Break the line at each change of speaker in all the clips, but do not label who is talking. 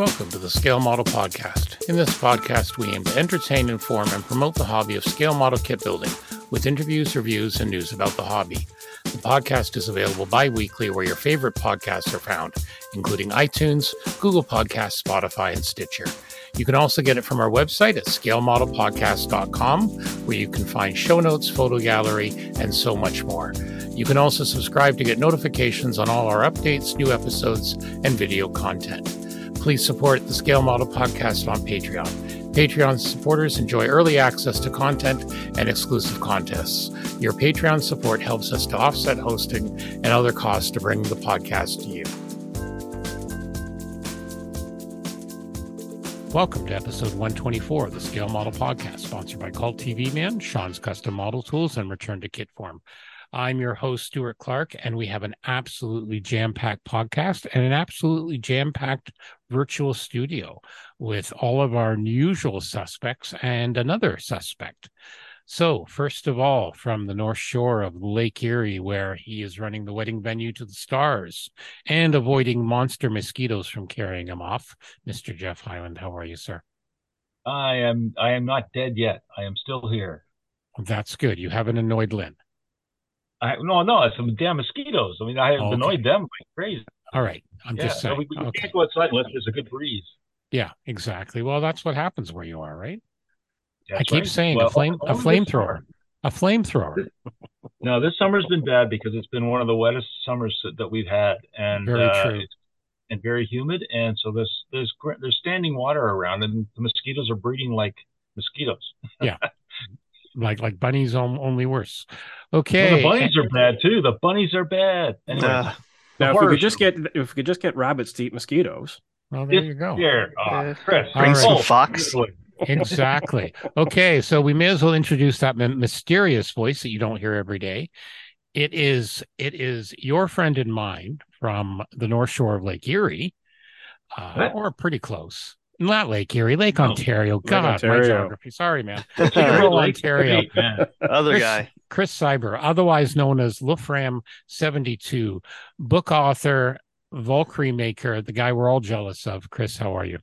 Welcome to the Scale Model Podcast. In this podcast, we aim to entertain, inform, and promote the hobby of scale model kit building with interviews, reviews, and news about the hobby. The podcast is available bi weekly where your favorite podcasts are found, including iTunes, Google Podcasts, Spotify, and Stitcher. You can also get it from our website at scalemodelpodcast.com, where you can find show notes, photo gallery, and so much more. You can also subscribe to get notifications on all our updates, new episodes, and video content. Please support the Scale Model Podcast on Patreon. Patreon supporters enjoy early access to content and exclusive contests. Your Patreon support helps us to offset hosting and other costs to bring the podcast to you. Welcome to episode 124 of the Scale Model Podcast, sponsored by Cult TV Man, Sean's Custom Model Tools, and Return to Kit Form. I'm your host, Stuart Clark, and we have an absolutely jam packed podcast and an absolutely jam packed virtual studio with all of our usual suspects and another suspect. So, first of all, from the North Shore of Lake Erie, where he is running the wedding venue to the stars and avoiding monster mosquitoes from carrying him off, Mr. Geoff Highland. How are you, sir?
I am. I am not dead yet. I am still here.
That's good. You haven't annoyed Lynn.
I no, no, it's some damn mosquitoes. I mean, I have
Okay.
annoyed them like crazy.
All right. I'm
yeah,
just saying.
we, we
okay.
can't go outside unless there's a good breeze.
Yeah, exactly. Well, that's what happens where you are, right? I keep
right.
saying
Well,
a flame, a flamethrower, a flamethrower.
No, this summer's been bad because it's been one of the wettest summers that- we've had, and
Very
uh,
true.
and very humid, and so there's there's there's standing water around, and the mosquitoes are breeding like mosquitoes.
Like like bunnies, on, only worse.
Well,
Okay.
the bunnies are bad too. The bunnies are bad. Anyway,
Uh, now, if we could just get if we could just get rabbits to eat mosquitoes,
Well, there you go.
Here, uh,
Uh,
Chris,
bring some
fox.
exactly. Okay, so we may as well introduce that my- mysterious voice that you don't hear every day. It is it is your friend and mine from the North Shore of Lake Erie, uh,
What?
or pretty close. Not Lake Erie, Lake
No.
Ontario. God, my
Ontario.
geography. Sorry, man.
Great
Rural Ontario.
great, man.
Other
Chris-
guy.
Chris Siebert, otherwise known as Lufram 72, book author, Valkyrie maker, the guy we're all jealous of. Chris, how are you?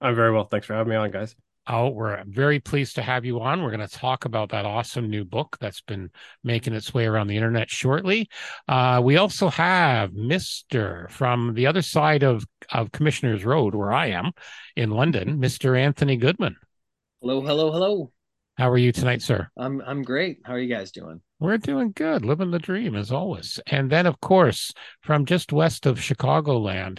I'm very well. Thanks for having me on, guys.
Oh, we're very pleased to have you on. We're going to talk about that awesome new book that's been making its way around the internet shortly. Uh, we also have Mr. from the other side of, of Commissioner's Road, where I am in London, Mr. Anthony Goodman.
Hello, hello, hello.
How are you tonight, sir?
I'm I'm great. How are you guys doing?
We're doing good, living the dream as always. And then, of course, from just west of Chicagoland,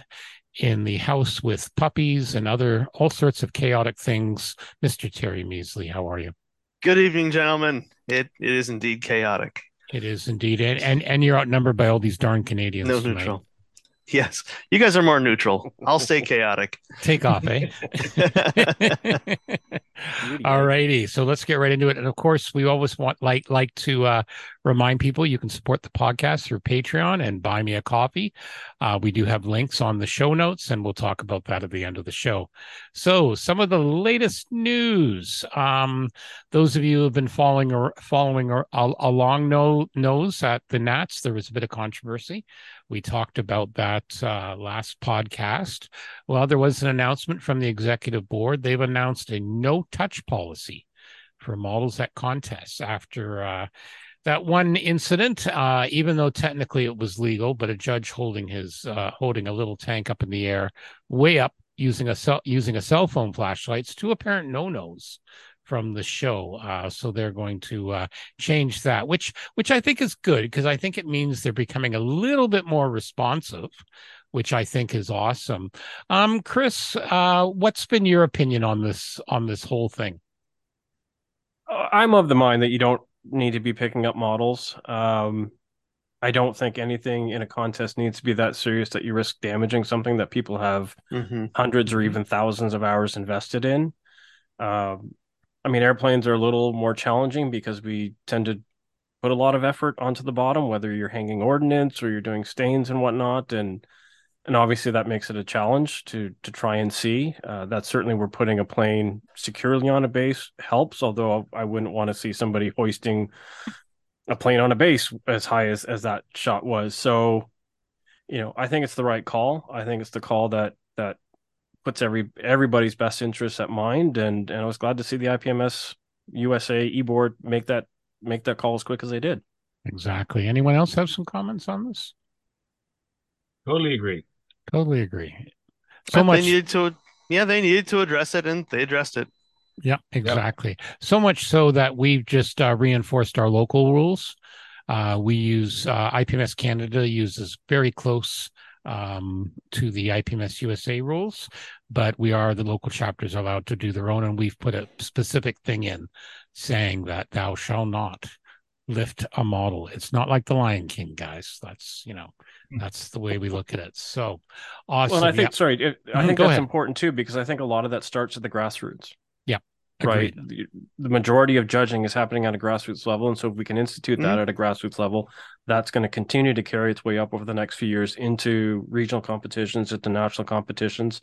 in the house with puppies and other all sorts of chaotic things, Mr. Terry Measley. How are you?
Good evening, gentlemen. It it is indeed chaotic.
It is indeed, and and, and you're outnumbered by all these darn Canadians.
No
tonight.
neutral. Yes, you guys are more neutral. I'll stay chaotic.
Take off, eh? All righty. So let's get right into it. And of course, we always want like like to uh, remind people you can support the podcast through Patreon and buy me a coffee. Uh, we do have links on the show notes, and we'll talk about that at the end of the show. So some of the latest news. Um, those of you who have been following or following or, al- along know knows that the Nats there was a bit of controversy. We talked about that uh, last podcast. Well, there was an announcement from the executive board. They've announced a no touch policy for models at contests after uh, that one incident. Uh, even though technically it was legal, but a judge holding his uh, holding a little tank up in the air, way up, using a cell using a cell phone flashlights, two apparent no nos from the show. Uh, so they're going to uh, change that, which which I think is good because I think it means they're becoming a little bit more responsive, which I think is awesome. Um, Chris, uh, what's been your opinion on this on this whole thing?
Uh, I'm of the mind that you don't need to be picking up models. Um, I don't think anything in a contest needs to be that serious that you risk damaging something that people have
hmm
hundreds or even thousands of hours invested in. Um, I mean, airplanes are a little more challenging because we tend to put a lot of effort onto the bottom, whether you're hanging ordnance or you're doing stains and whatnot, and and obviously that makes it a challenge to to try and see. Uh, that certainly we're putting a plane securely on a base helps, although I wouldn't want to see somebody hoisting a plane on a base as high as as that shot was. So, you know, I think it's the right call. I think it's the call that that puts every everybody's best interests at mind. And and I was glad to see the IPMS USA e board make that make that call as quick as they did.
Exactly. Anyone else have some comments on this?
Totally agree.
Totally agree. So
But
much.
They needed to, yeah, they needed to address it, and they addressed it.
Yeah, exactly. So much so that we've just uh, reinforced our local rules. Uh, we use uh, IPMS Canada uses very close um, to the IPMS USA rules, but we are the local chapters allowed to do their own, and we've put a specific thing in saying that thou shall not lift a model. It's not like the Lion King, guys. That's you know, that's the way we look at it. So awesome.
Well, and I think
yeah.
sorry, I
Mhm,
think that's
ahead.
important too because I think a lot of that starts at the grassroots.
Agreed.
right the, the majority of judging is happening at a grassroots level and so if we can institute that at a grassroots level that's going to continue to carry its way up over the next few years into regional competitions into national competitions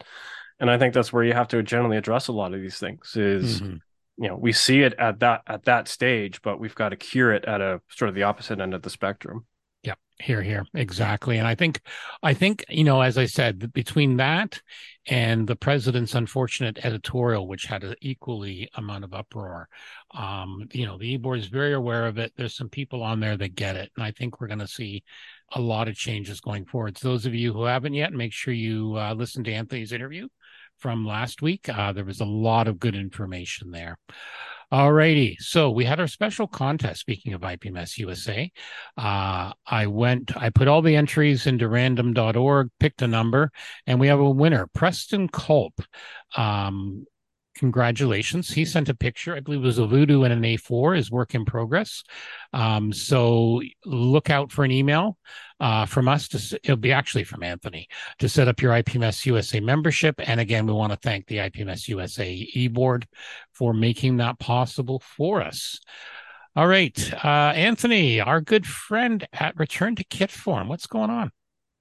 and i think that's where you have to generally address a lot of these things is
Mhm.
you know we see it at that at that stage but we've got to cure it at a sort of the opposite end of the spectrum
Yeah, here, here, exactly. And I think, I think, you know, as I said, between that and the president's unfortunate editorial, which had an equally amount of uproar, um, you know, the e-board is very aware of it. There's some people on there that get it, and I think we're going to see a lot of changes going forward. So those of you who haven't yet, make sure you uh, listen to Anthony's interview from last week. Uh, there was a lot of good information there. All righty. So we had our special contest. Speaking of IPMS USA, uh, I went, I put all the entries into random.org, picked a number, and we have a winner, Preston Culp. Um, congratulations. He sent a picture. I believe it was a Voodoo and an A4, is work in progress. Um, so look out for an email uh, from us. To, it'll be actually from Anthony to set up your IPMS USA membership. And again, we want to thank the IPMS USA board for making that possible for us. All right, uh, Anthony, our good friend at Return to Kit Form, what's going on?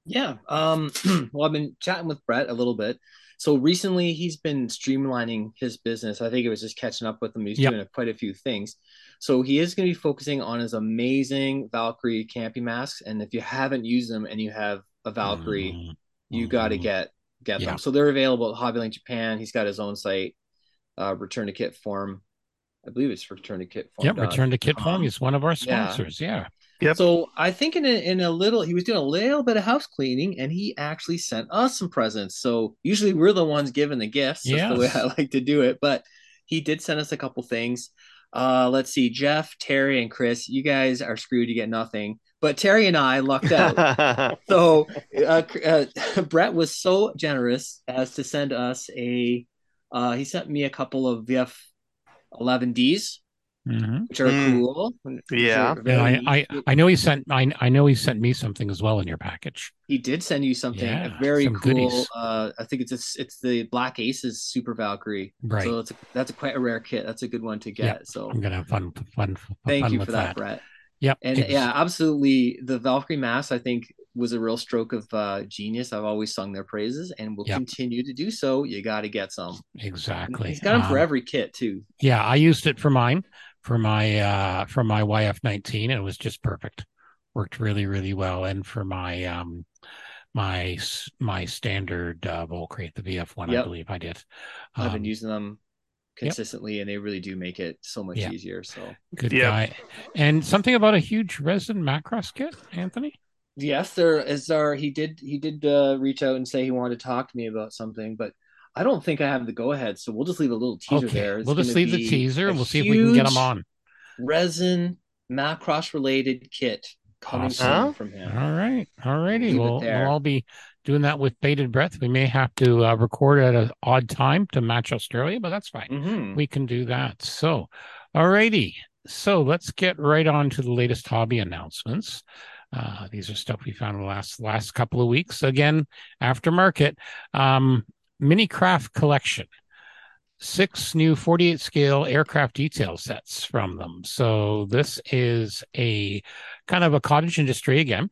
Yeah. Um, well, I've been chatting with Brett a little bit. So recently he's been streamlining his business. I think it was just catching up with him. He's
Yep.
doing quite a few things. So he is going to be focusing on his amazing Valkyrie canopy masks. And if you haven't used them and you have a Valkyrie,
Mm,
you got to
mhm.
get get
Yeah.
them. So they're available at Hobbylink Japan. He's got his own site, uh, Return to Kit Form. I believe it's Return to Kit Form.
Yep, Return to Kit Form
um,
is one of our
yeah.
sponsors. Yeah.
Yep.
So I think in a, in a little, he was doing a little bit of house cleaning, and he actually sent us some presents. So usually we're the ones giving the gifts. That's the way I like to do it. But he did send us a couple things. Uh, let's see, Geoff, Terry, and Chris. You guys are screwed. You get nothing. But Terry and I lucked out. so uh, uh, Brett was so generous as to send us a. Uh, he sent me a couple of VF 11Ds,
Mhm.
which are
Mm.
cool. which
Yeah.
are
And
very
I, I. I know he sent, I, I know he sent me something as well in your package.
He did send you something
Yeah,
very
some
cool.
goodies.
Uh, I think it's a, it's the Black Aces Super Valkyrie.
Right.
So it's a, that's a quite a rare kit. That's a good one to get.
Yeah,
So
I'm gonna have fun, fun, fun
thank
fun
you for that, Brett.
Yep.
And
ex-
yeah, absolutely. The Valkyrie mask, I think, was a real stroke of uh, genius. I've always sung their praises, and will
Yep.
continue to do so. You got to get some.
Exactly.
He's got them for
Um,
every kit too.
Yeah, I used it for mine, for my uh for my YF19 and it was just perfect. Worked really really well and for my um my my standard uh Valkyrie the VF one I believe I did.
I've been
Um,
using them consistently, and they really do make it so much
Yeah.
easier. So
good
Yep.
guy. And something about a huge resin Macross kit, Anthony?
yes, there is there. He did he did uh, reach out and say he wanted to talk to me about something, but I don't think I have the go ahead. So we'll just leave a little teaser
Okay.
there. It's
We'll just leave the teaser and we'll see if we can get them on.
Resin Macross related kit coming
Awesome.
soon from him.
All right. All righty. We'll, we'll all be doing that with bated breath. We may have to uh, record at an odd time to match Australia, but that's fine.
Mhm.
we can do that. So, all righty. So let's get right on to the latest hobby announcements. Uh, these are stuff we found in the last last couple of weeks. Again, aftermarket um, mini craft collection. Six new 48 scale aircraft detail sets from them. So this is a kind of a cottage industry again.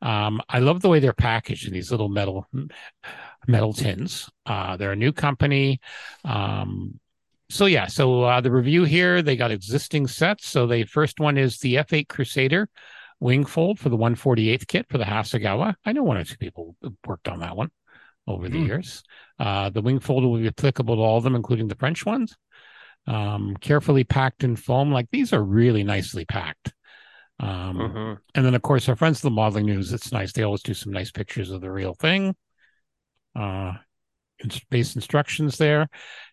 Um, I love the way they're packaged in these little metal metal tins. Uh, they're a new company. Um, so yeah, so uh, the review here, they got existing sets. So the first one is the F8 Crusader wing fold for the 148th kit for the Hasegawa. I know one or two people worked on that one. Over the
Hmm.
years. Uh, the wing folder will be applicable to all of them, including the French ones. Um, carefully packed in foam. Like these are really nicely packed. Um,
Mhm.
and then, of course, our friends at the Modeling News, it's nice. They always do some nice pictures of the real thing. Uh, instructions there.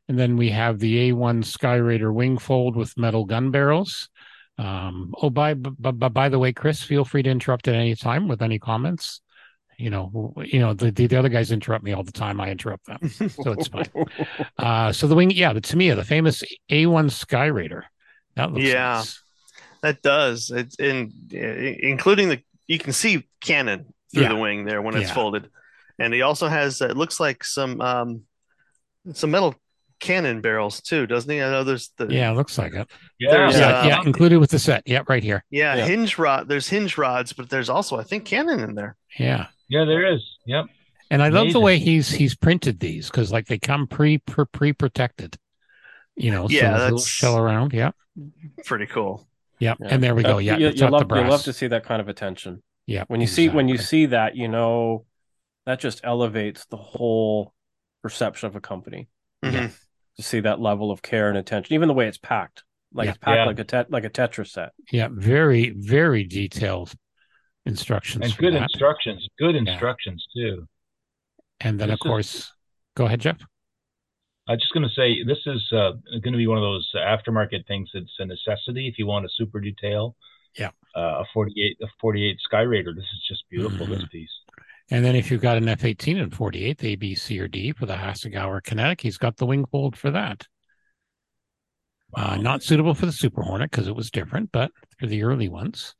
And then we have the A1 Skyraider wing fold with metal gun barrels. Um, oh, by, by, by the way, Chris, feel free to interrupt at any time with any comments. You know, you know, the, the, the other guys interrupt me all the time. I interrupt them. So it's fine. Uh, so the wing, yeah, the Tamiya, the famous A1 Skyraider. That looks
Yeah.
nice.
That does. It's in including the you can see cannon through
Yeah.
the wing there when it's
Yeah.
folded. And he also has it looks like some um some metal cannon barrels too, doesn't he? I know there's the
Yeah, it looks like it.
Yeah,
Yeah,
uh,
yeah, included with the set. Yeah, right here.
yeah,
Yeah.
hinge rod there's hinge rods, but there's also I think cannon in there.
Yeah.
yeah, there is. Yep.
And I love the way he's he's printed these because like they come pre pre pre protected. You know,
Yeah,
there's a little
that's-
shell around. Yeah,
Pretty cool.
Yep.
Yeah.
and there we go.
Uh,
Yeah,
you, you love you love to see that kind of attention.
Yeah,
When you see when you see that, you know that just elevates the whole perception of a company.
Yeah.
To see that level of care and attention, even the way it's packed, like
Yeah.
it's packed
Yeah.
like a tet like a Tetris set.
yeah, very very detailed instructions
And good
that.
instructions. Good instructions too.
and then of
this is-
course, go ahead, Geoff.
I'm just going to say this is uh, going to be one of those aftermarket things that's a necessity if you want a super detail.
Yeah.
Uh, a 48 a 48 Skyraider. This is just beautiful. This piece.
And then if you've got an F eighteen and forty eight, the A, B, C, or D for the Hasegawa Kinetic, he's got the wing fold for that. Uh, not suitable for the Super Hornet because it was different, but for the early ones,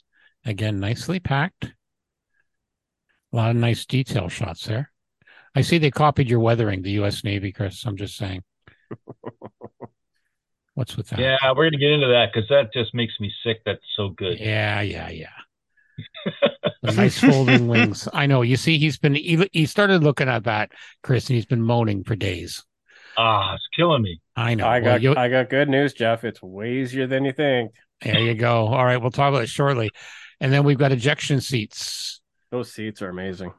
again, nicely packed. A lot of nice detail shots there. I see they copied your weathering, the U.S. Navy, Chris. I'm just saying. What's with that?
Yeah, we're going to get into that because that just makes me sick. That's so good.
yeah, yeah, yeah. The nice folding wings. I know. You see, he's been he, he started looking at that, Chris, and he's been moaning for days.
Ah, it's killing me.
I know.
I
Well,
got
you-
I got good news, Geoff. It's way easier than you think.
There you go. All right, we'll talk about it shortly. And then we've got ejection seats
Those seats are amazing.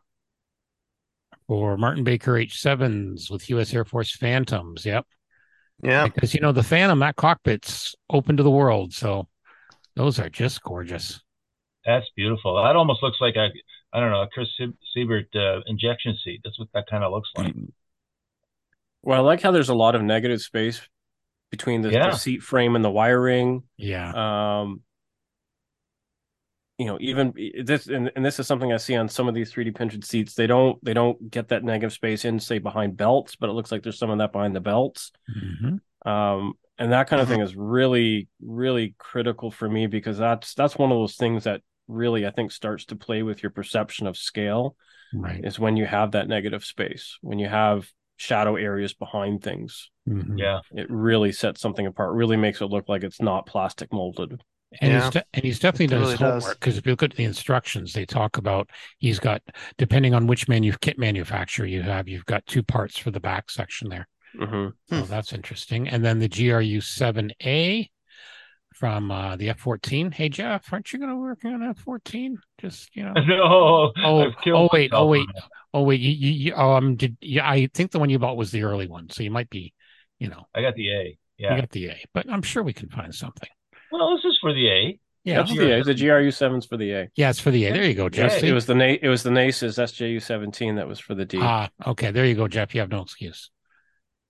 for Martin Baker H7s with U.S. Air Force Phantoms. Yep.
Yeah.
Because, you know, the Phantom, that cockpit's open to the world. So those are just gorgeous.
That's beautiful. That almost looks like a I don't know a Chris Sie- Siebert uh, injection seat. That's what that kind of looks like.
Well, I like how there's a lot of negative space between the,
Yeah.
the seat frame and the wiring.
Yeah.
Um, you know, even this and, and this is something I see on some of these 3D printed seats. They don't they don't get that negative space in, say, behind belts, but it looks like there's some of that behind the belts.
Mhm.
Um, and that kind of thing is really, really critical for me because that's that's one of those things that really I think starts to play with your perception of scale
Right.
is when you have that negative space, when you have shadow areas behind things.
Mhm.
Yeah,
It really sets something apart, really makes it look like it's not plastic molded.
And
Yeah.
he's de- and he's definitely
It
done his
really does.
homework because if you look at the instructions, they talk about he's got depending on which manu- kit manufacturer you have, you've got two parts for the back section there.
hmm
So
Hmm.
that's interesting. And then the GRU 7A from uh, the F 14. Hey, Geoff, aren't you going to work on F 14? Just, you know.
no.
Oh,
I've
oh, wait, oh, wait. Oh, wait. You, you, you, oh, um, did, yeah, I think the one you bought was the early one. So you might be, you know,
I got the A.
you
Yeah.
got the A, but I'm sure we can find something.
Well, this is for the A.
Yeah.
That's the A. The GRU sevens for the A.
Yeah, it's for the A. There you go, Geoff.
Yeah,
It was the Na- it was the NACES SJU seventeen that was for the D.
Ah, okay. There you go, Geoff. You have no excuse.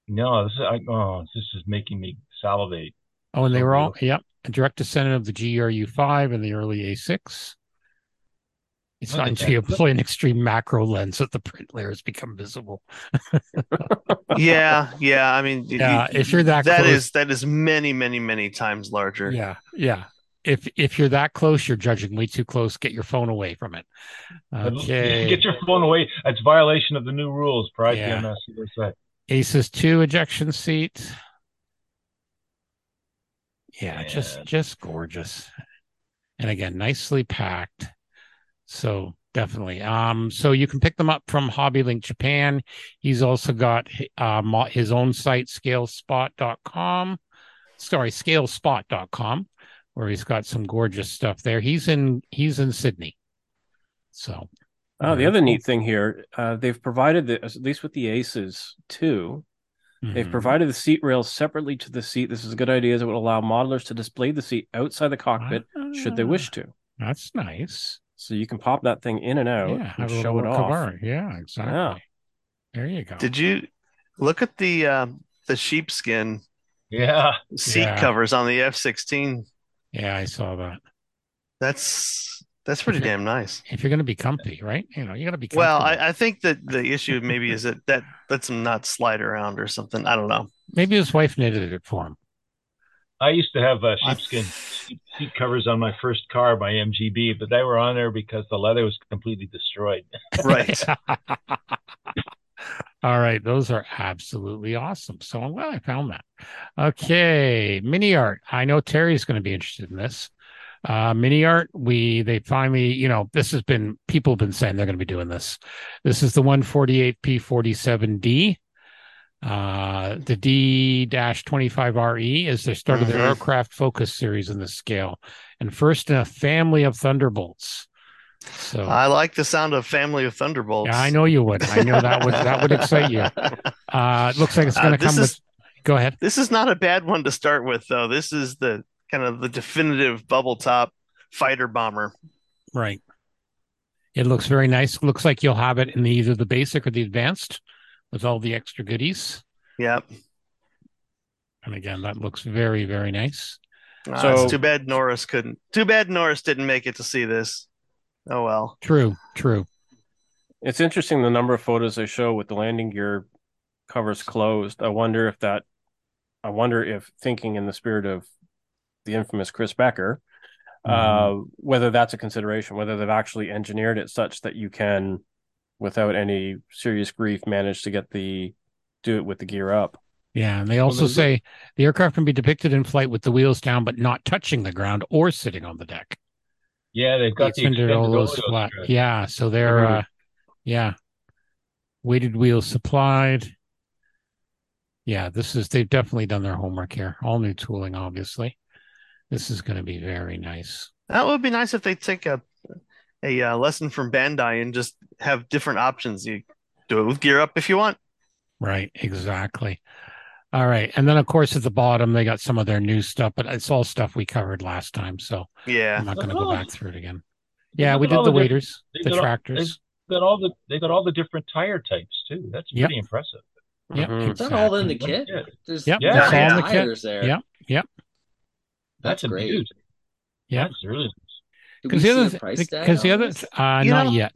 No, this is I, oh, this is making me salivate.
Oh, and they
So
were all, yep, a direct descendant of the GRU 5 and the early A6. It's
Look
not until you
that.
employ an extreme macro lens that the print layers become visible.
Yeah, yeah. I mean, y-
Yeah,
y-
if you're that
that
close-
is that is many, many, many times larger.
Yeah, yeah. If if you're that close, you're judging way too close. Get your phone away from it. Okay.
Get your phone away. That's violation of the new rules per
Yeah.
IPMS. USA.
Aces two ejection seat. Yeah, just just gorgeous. And again, nicely packed. So definitely. Um, so you can pick them up from HobbyLink Japan. He's also got uh, his own site, scalespot.com. Sorry, scalespot.com, where he's got some gorgeous stuff there. He's in he's in Sydney. So
Oh, the other neat thing here, uh, they've provided the, at least with the Aces too, they've
Mhm.
provided the seat rails separately to the seat. This is a good idea as it would allow modelers to display the seat outside the cockpit should they
Ah,
wish to.
That's nice.
So you can pop that thing in and out
yeah,
and show it off.
art. Yeah, exactly. There you go.
Did you look at the uh, the sheepskin
Yeah.
seat
Yeah.
covers on the F-16?
yeah, I saw that.
That's that's pretty
you're-
damn nice.
If you're going to be comfy, right? You know, you got to be.
Well. I, I think that the issue maybe is that that lets them not slide around or something. I don't know.
maybe his wife knitted it for him.
I used to have uh, sheepskin seat seat covers on my first car, my MGB, but they were on there because the leather was completely destroyed.
Right.
All right, those are absolutely awesome. So I'm glad I found that. Okay, MiniArt. I know Terry's going to be interested in this. Uh, MiniArt. We they finally, you know, this has been people have been saying they're going to be doing this. This is the 148P47D. Uh, the D-25RE is the start of their
Mhm.
aircraft focus series in this scale, and first in a family of Thunderbolts. So
I like the sound of Family of Thunderbolts.
yeah, I know you would. I know that would that would excite you. Uh, it looks like it's
Uh,
going to
this
come
is-
with. Go ahead.
This is not a bad one to start with, though. This is the kind of the definitive bubble top fighter bomber.
Right. It looks very nice. Looks like you'll have it in the, either the basic or the advanced with all the extra goodies.
Yep.
And again, that looks very very nice.
Uh,
So-
it's too bad Norris couldn't. Too bad Norris didn't make it to see this. Oh well.
True. True.
It's interesting the number of photos they show with the landing gear covers closed. I wonder if that, I wonder if thinking in the spirit of the infamous Chris Becker, uh, whether that's a consideration, whether they've actually engineered it such that you can, without any serious grief, manage to get the do it with the gear up.
Yeah, and they also
there's-
say the aircraft can be depicted in flight with the wheels down, but not touching the ground or sitting on the deck.
Yeah, they've got the
extended all those flat.
strip.
Yeah, so they're
Mhm.
uh yeah. Weighted wheels supplied. Yeah, this is they've definitely done their homework here. All new tooling, obviously. This is going to be very nice.
That would be nice if they take a a uh, lesson from Bandai and just have different options. You do it with gear up if you want.
Right, exactly. All right. And then of course at the bottom they got some of their new stuff, but it's all stuff we covered last time, so
yeah, I'm
not going to go back through it again. Yeah, we did the
the
waiters, the
got all-
tractors.
They got all the they got all the different tire types too. That's
Yep.
pretty impressive.
Yep,
Mhm.
Is that all in the kit?
Yeah.
There's
Yep,
Yeah,
that's all in the
tires
kit.
there.
Yep, yep.
That's,
That's great.
a beaut.
Yep.
That's really nice.
Do we
Because the
see
other
a
th-
price tag
because the other uh not
know-
yet.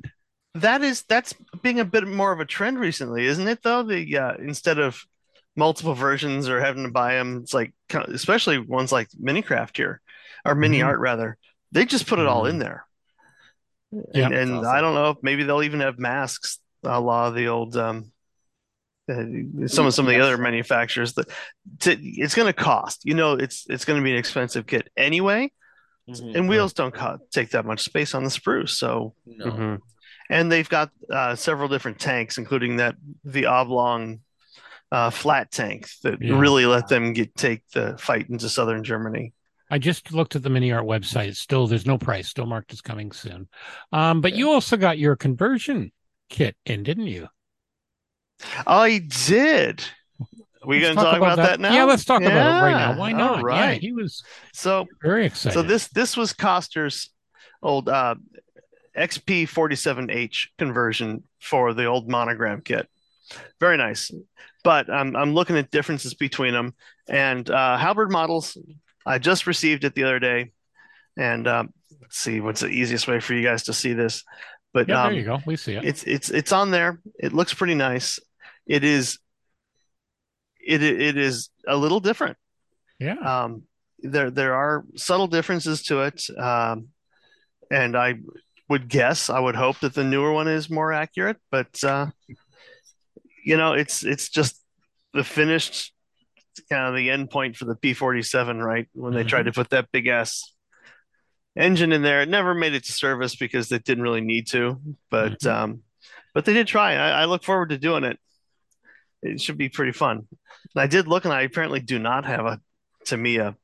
That is that's being a bit more of a trend recently, isn't it? Though the uh, instead of multiple versions or having to buy them, it's like especially ones like Minicraft here or Mini
Mhm.
Art rather. They just put it all in there.
Yeah.
And, and
That's
I don't know if maybe they'll even have masks, a la the old um, some of some of the other manufacturers. That to, it's going to cost. You know, it's it's going to be an expensive kit anyway.
Mhm.
And wheels don't co- take that much space on the spruce, so
No.
Mhm.
and they've got uh, several different tanks, including that the oblong uh, flat tank that
Yeah.
really let them get take the fight into southern Germany.
I just looked at the MiniArt website. It's still there's no price, still marked as coming soon. Um, but you also got your conversion kit in, didn't you?
I did. We
Let's
going to talk about, that. now?
Yeah, let's talk about it right now.
Yeah,
Why
all
not? Yeah,
right.
he was
So
very excited.
so this this was Koster's old uh, XP47H conversion for the old monogram kit. Very nice. But I'm I'm looking at differences between them and uh, Halberd models. I just received it the other day, and um, let's see what's the easiest way for you guys to see this. But
yeah,
um,
there you go. We see it.
it's it's it's on there. It looks pretty nice. It is. It it is a little different.
Yeah.
Um, there there are subtle differences to it, um, and I would guess, I would hope that the newer one is more accurate. But uh, you know, it's it's just the finished kind of the end point for the P47, right? When they tried to put that big ass engine in there, it never made it to service because they didn't really need to. But
Mhm.
um, but they did try. I, I look forward to doing it. It should be pretty fun. And I did look, and I apparently do not have a Tamiya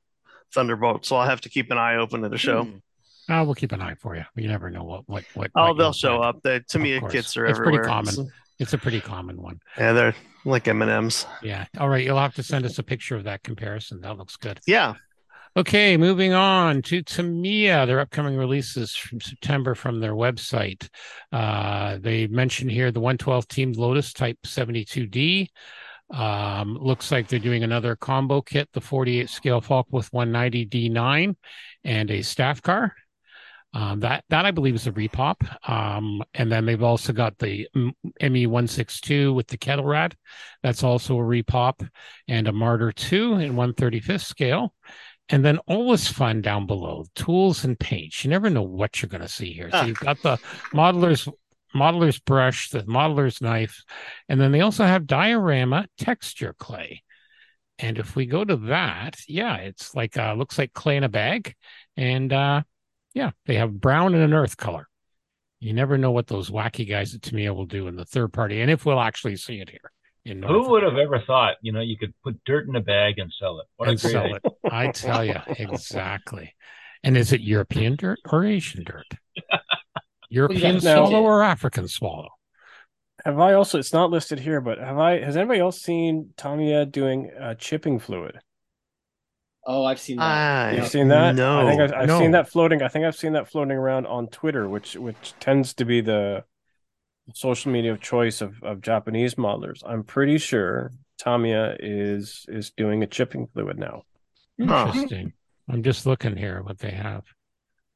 Thunderbolt, so I'll have to keep an eye open at a show.
Hmm.
Oh, we'll keep an eye for you. You never know what what what.
Oh, they'll show
find.
up. The
Of
Tamiya
course.
kits are
It's pretty
everywhere.
common.
So-
It's a pretty common one.
yeah, they're like M and M's.
Yeah. All right. You'll have to send us a picture of that comparison. That looks good.
Yeah,
Okay, moving on to Tamiya, their upcoming releases from September from their website. Uh, they mentioned here the 112 Team Lotus Type 72D. Um, looks like they're doing another combo kit, the 48 scale Focke-Wulf 190 D9 and a staff car. Um, that that I believe is a repop. Um, and then they've also got the ME 162 with the Kettenkrad. That's also a repop and a Marder 2 in 135th scale. And then always fun down below tools and paints. You never know what you're going to see here. So
Ah.
you've got the modeler's modeler's brush, the modeler's knife, and then they also have diorama texture clay. And if we go to that, yeah, it's like uh looks like clay in a bag. And uh yeah, they have brown and an earth color. You never know what those wacky guys at Tamiya will do in the third party, and if we'll actually see it here. In North
Who would have ever thought, you know, you could put dirt in a bag and sell it? What a
and
great
sell
idea.
it. I tell you, exactly. And is it European dirt or Asian dirt? European
Now-
swallow or African swallow?
Have I also? It's not listed here, but have I? Has anybody else seen Tamiya doing uh, chipping fluid?
Oh, I've seen that.
I
You've seen that?
No,
I think I've, I've
No.
seen that floating. I think I've seen that floating around on Twitter, which which tends to be the social media of choice of, of Japanese modelers. I'm pretty sure Tamiya is is doing a chipping fluid now.
Huh.
Interesting. I'm just looking here what they have.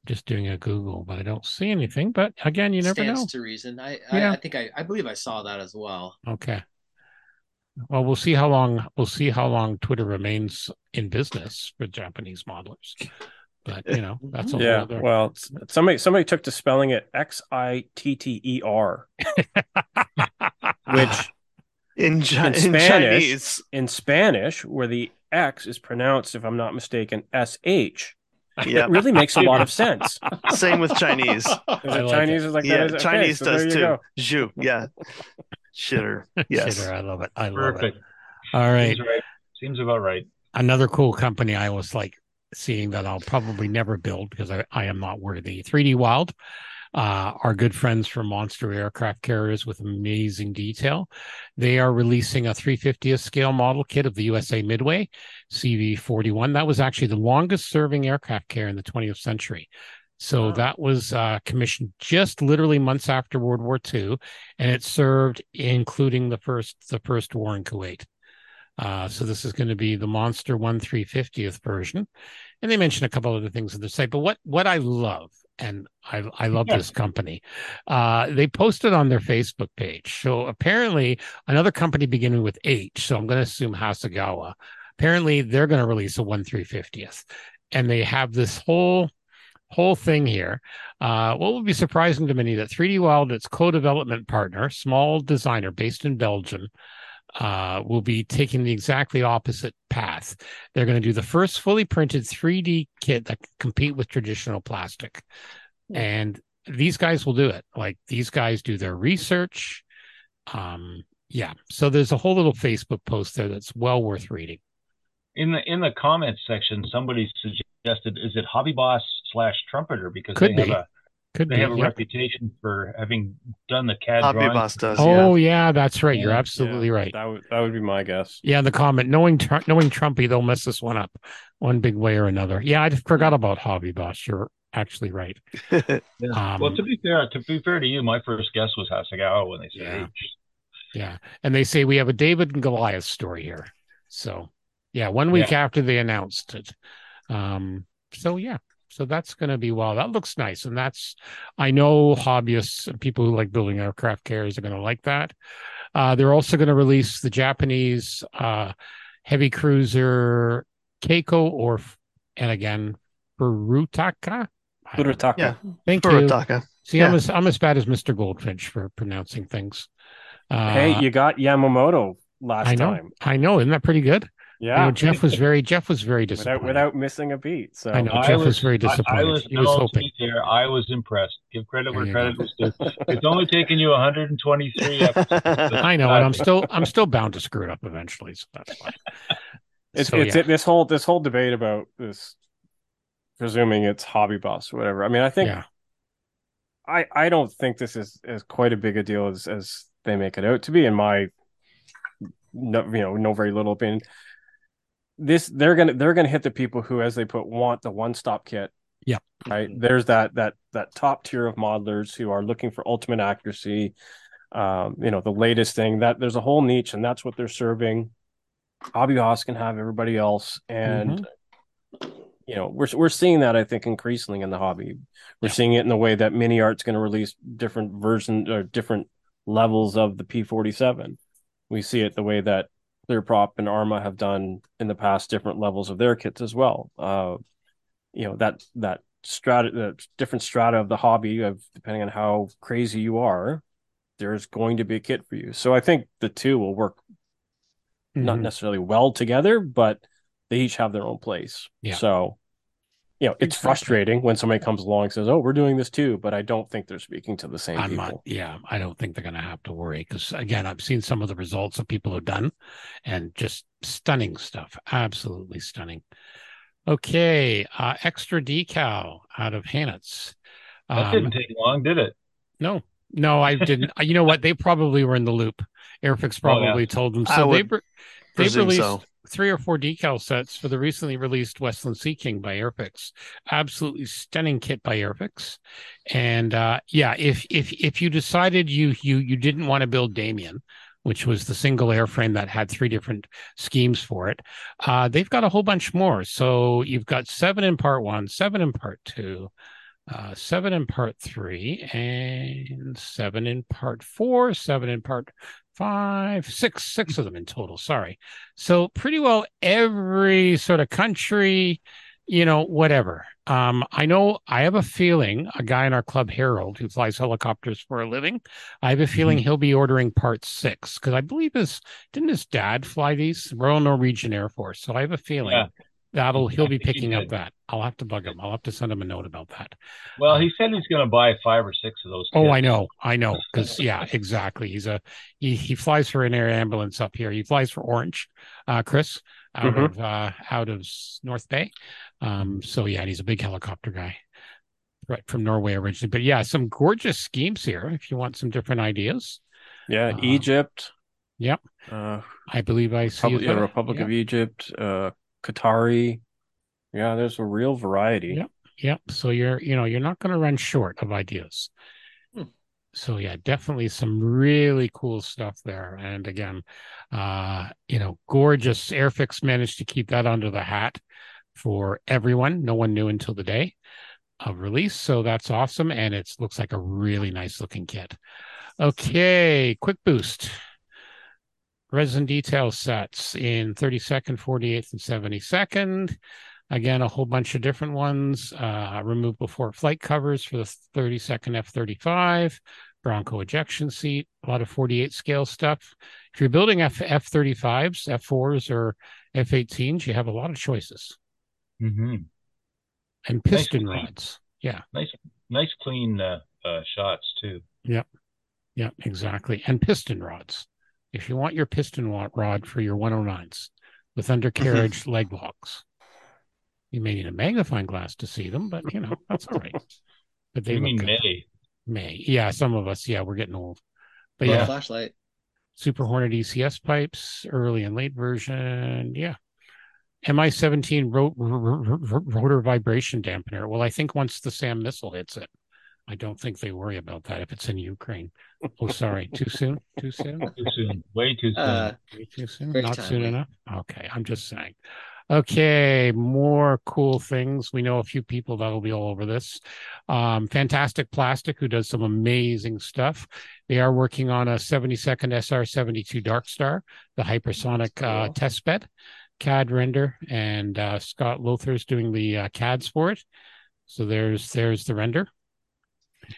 Just doing a Google, but I don't see anything. But again, you never
Stands
know.
to reason. I,
Yeah.
I I think I I believe I saw that as well.
Okay. Well, we'll see how long we'll see how long Twitter remains in business for Japanese modelers. But you know, that's a
Yeah.
other
Well, somebody somebody took to spelling it X I T T E R, which
in, Chi-
In
in
Spanish.
Chinese.
in Spanish, where the X is pronounced, if I'm not mistaken, S H,
Yeah,
it really makes a lot of sense.
same with Chinese.
Is
like
Chinese is like
yeah,
Is it? Okay,
Chinese
so
does too. Zhu, yeah, shitter. Yes,
Shitter, I love it. I love it.
Perfect.
it. All right.
Seems right. Seems about right.
another cool company I was like seeing that I'll probably never build because I, I am not worthy. 3D Wild, uh, our good friends from Monster Aircraft Carriers with amazing detail. They are releasing a 350th scale model kit of the USS Midway CV41. That was actually the longest serving aircraft carrier in the 20th century. So
Wow.
that was uh, commissioned just literally months after World War II, and it served including the first the first war in Kuwait. Uh, so this is going to be the Monster One 350th version, and they mention a couple other things on the site. But what what I love, and I I love
Yeah.
this company, uh, they posted on their Facebook page. So apparently, another company beginning with H. So I'm going to assume Hasegawa. Apparently, they're going to release a One 350th, and they have this whole whole thing here. Uh, what will be surprising to many that 3D Wild, its co-development partner, small designer based in Belgium, uh, will be taking the exactly opposite path. They're going to do the first fully printed 3D kit that can compete with traditional plastic, and these guys will do it. Like these guys do their research. Um, yeah. So there's a whole little Facebook post there that's well worth reading.
In the in the comments section, somebody suggested, "Is it Hobby Boss slash Trumpeter?" Because
Could
they
be.
have a
Could
they
be.
have a
yep.
reputation for having done the CAD
Hobby
drawings.
Boss does.
Oh
yeah.
yeah, that's right. You're absolutely
Yeah,
right.
That would that would be my guess.
Yeah, in the comment, knowing Tr- knowing Trumpy, they'll mess this one up one big way or another. Yeah, I forgot about Hobby Boss. You're actually right.
Yeah.
Um,
well, to be fair, to be fair to you, my first guess was Hasegawa when they said
Yeah.
H.
Yeah, and they say we have a David and Goliath story here. So, yeah, one week after they announced it. Um, so yeah, so that's going to be well. That looks nice, and that's I know hobbyists and people who like building aircraft carriers are going to like that. Uh, they're also going to release the Japanese uh, heavy cruiser Keiko or and again Furutaka. I
Furutaka.
Yeah.
Thank you.
Furutaka.
See, I'm as I'm as bad as Mr. Goldfinch for pronouncing things. Uh,
hey, you got Yamamoto last
I know,
time.
I know. Isn't that pretty good? You
Yeah.
know, Geoff was very Geoff was very disappointed.
without missing a beat. So
I know.
I
Geoff was very disappointed.
I was,
He was hoping.
be fair, I was impressed. Give credit where credit
go.
was due. It's only taken you 123 episodes.
I know, and I'm still I'm still bound to screw it up eventually, so that's fine.
it's
So,
it's
yeah.
this whole this whole debate about this presuming it's hobby boss or whatever. I mean, I think
Yeah.
I I don't think this is as quite a big a deal as as they make it out to be. In my no, you know, no very little opinion. This they're gonna they're gonna hit the people who, as they put, want the one stop kit.
Yeah.
Right. There's that that that top tier of modelers who are looking for ultimate accuracy. Um, you know, the latest thing that there's a whole niche, and that's what they're serving. Hobby Boss can have everybody else, and you know we're we're seeing that I think increasingly in the hobby. We're seeing it in the way that MiniArt's going to release different versions or different levels of the P47. We see it the way that ClearProp and Arma have done in the past different levels of their kits as well. Uh, you know that that strata, the different strata of the hobby of depending on how crazy you are, there's going to be a kit for you. So I think the two will work not
Mhm.
necessarily well together, but they each have their own place.
Yeah.
So, you know, it's
Exactly.
frustrating when somebody comes along and says, "Oh, we're doing this too," but I don't think they're speaking to the same
I'm
people.
not, yeah, I don't think they're going to have to worry because, again, I've seen some of the results that people have done and just stunning stuff. Absolutely stunning. Okay. Uh, Xtradecal out of Hants.
That
Um,
didn't take long, did it?
no, no, I didn't. you know what? They probably were in the loop. Airfix
Oh, yeah.
probably told them.
I
So
would
they've, re- they've
Presume
released
so.
Three or four decal sets for the recently released Westland Sea King by Airfix. Absolutely stunning kit by Airfix. And uh, yeah, if if if you decided you you you didn't want to build Damien, which was the single airframe that had three different schemes for it, uh, they've got a whole bunch more. So you've got seven in part one, seven in part two. Uh, seven in part three and seven in part four, seven in part five, six, six of them in total. Sorry. So pretty well every sort of country, you know, whatever. Um, I know I have a feeling a guy in our club, Harold, who flies helicopters for a living, I have a feeling he'll be ordering part six because I believe his didn't his dad fly these Royal Norwegian Air Force. So I have a feeling
Yeah.
That'll he'll
I
be picking up that. I'll have to bug him. I'll have to send him a note about that.
Well, he said he's going to buy five or six of those.
Oh,
kits.
I know, I know, because yeah, exactly. He's a he he flies for an air ambulance up here. He flies for Ornge, uh, Chris, out
Mhm.
of uh, out of North Bay. Um, so yeah, and he's a big helicopter guy, right from Norway originally. But yeah, some gorgeous schemes here. If you want some different ideas,
Yeah,
Uh,
Egypt.
yep.
Uh,
I believe I see.
Republic,
as
yeah. Republic
Yeah.
of Egypt. Uh, Qatari. Yeah, there's a real variety.
Yep. Yep. So you're, you know, you're not going to run short of ideas.
Hmm.
So yeah, definitely some really cool stuff there. And again, uh, you know, gorgeous Airfix managed to keep that under the hat for everyone. No one knew until the day of release. So that's awesome. And it looks like a really nice looking kit. Okay, Quickboost. Resin detail sets in 32nd, 48th, and 72nd. Again, a whole bunch of different ones. Uh, remove before flight covers for the 32nd F-35, Bronco ejection seat, a lot of 48 scale stuff. If you're building F F-35s, F-4s, or F-18s, you have a lot of choices.
Mhm.
And piston
clean.
rods. Yeah,
Nice, nice, clean uh, uh, shots too. Yep.
Yeah, exactly. And piston rods. If you want your piston rod for your 109s with mm-hmm. undercarriage leg locks. You may need a magnifying glass to see them, but you know, that's all right. But they
you mean
good.
May?
May. Yeah, some of us, yeah, we're getting old. But
Yeah.
yeah,
flashlight.
Super Hornet ECS pipes, early and late version. Yeah. MI17 ro- ro- ro- ro- rotor vibration dampener. Well, I think once the SAM missile hits it, I don't think they worry about that if it's in Ukraine. Oh, sorry. Too soon? Too soon?
Too soon. Way too soon.
Uh,
Way too soon?
Very
Not soon enough? Okay. I'm just saying. Okay. More cool things. We know a few people that'll be all over this. Um, Fantastic Plastic, who does some amazing stuff. They are working on a 72nd SR 72 Darkstar, the hypersonic uh,
Cool.
test bed, CAD render, and uh, Scott Lothar's doing the uh, CADs for it. So there's there's the render.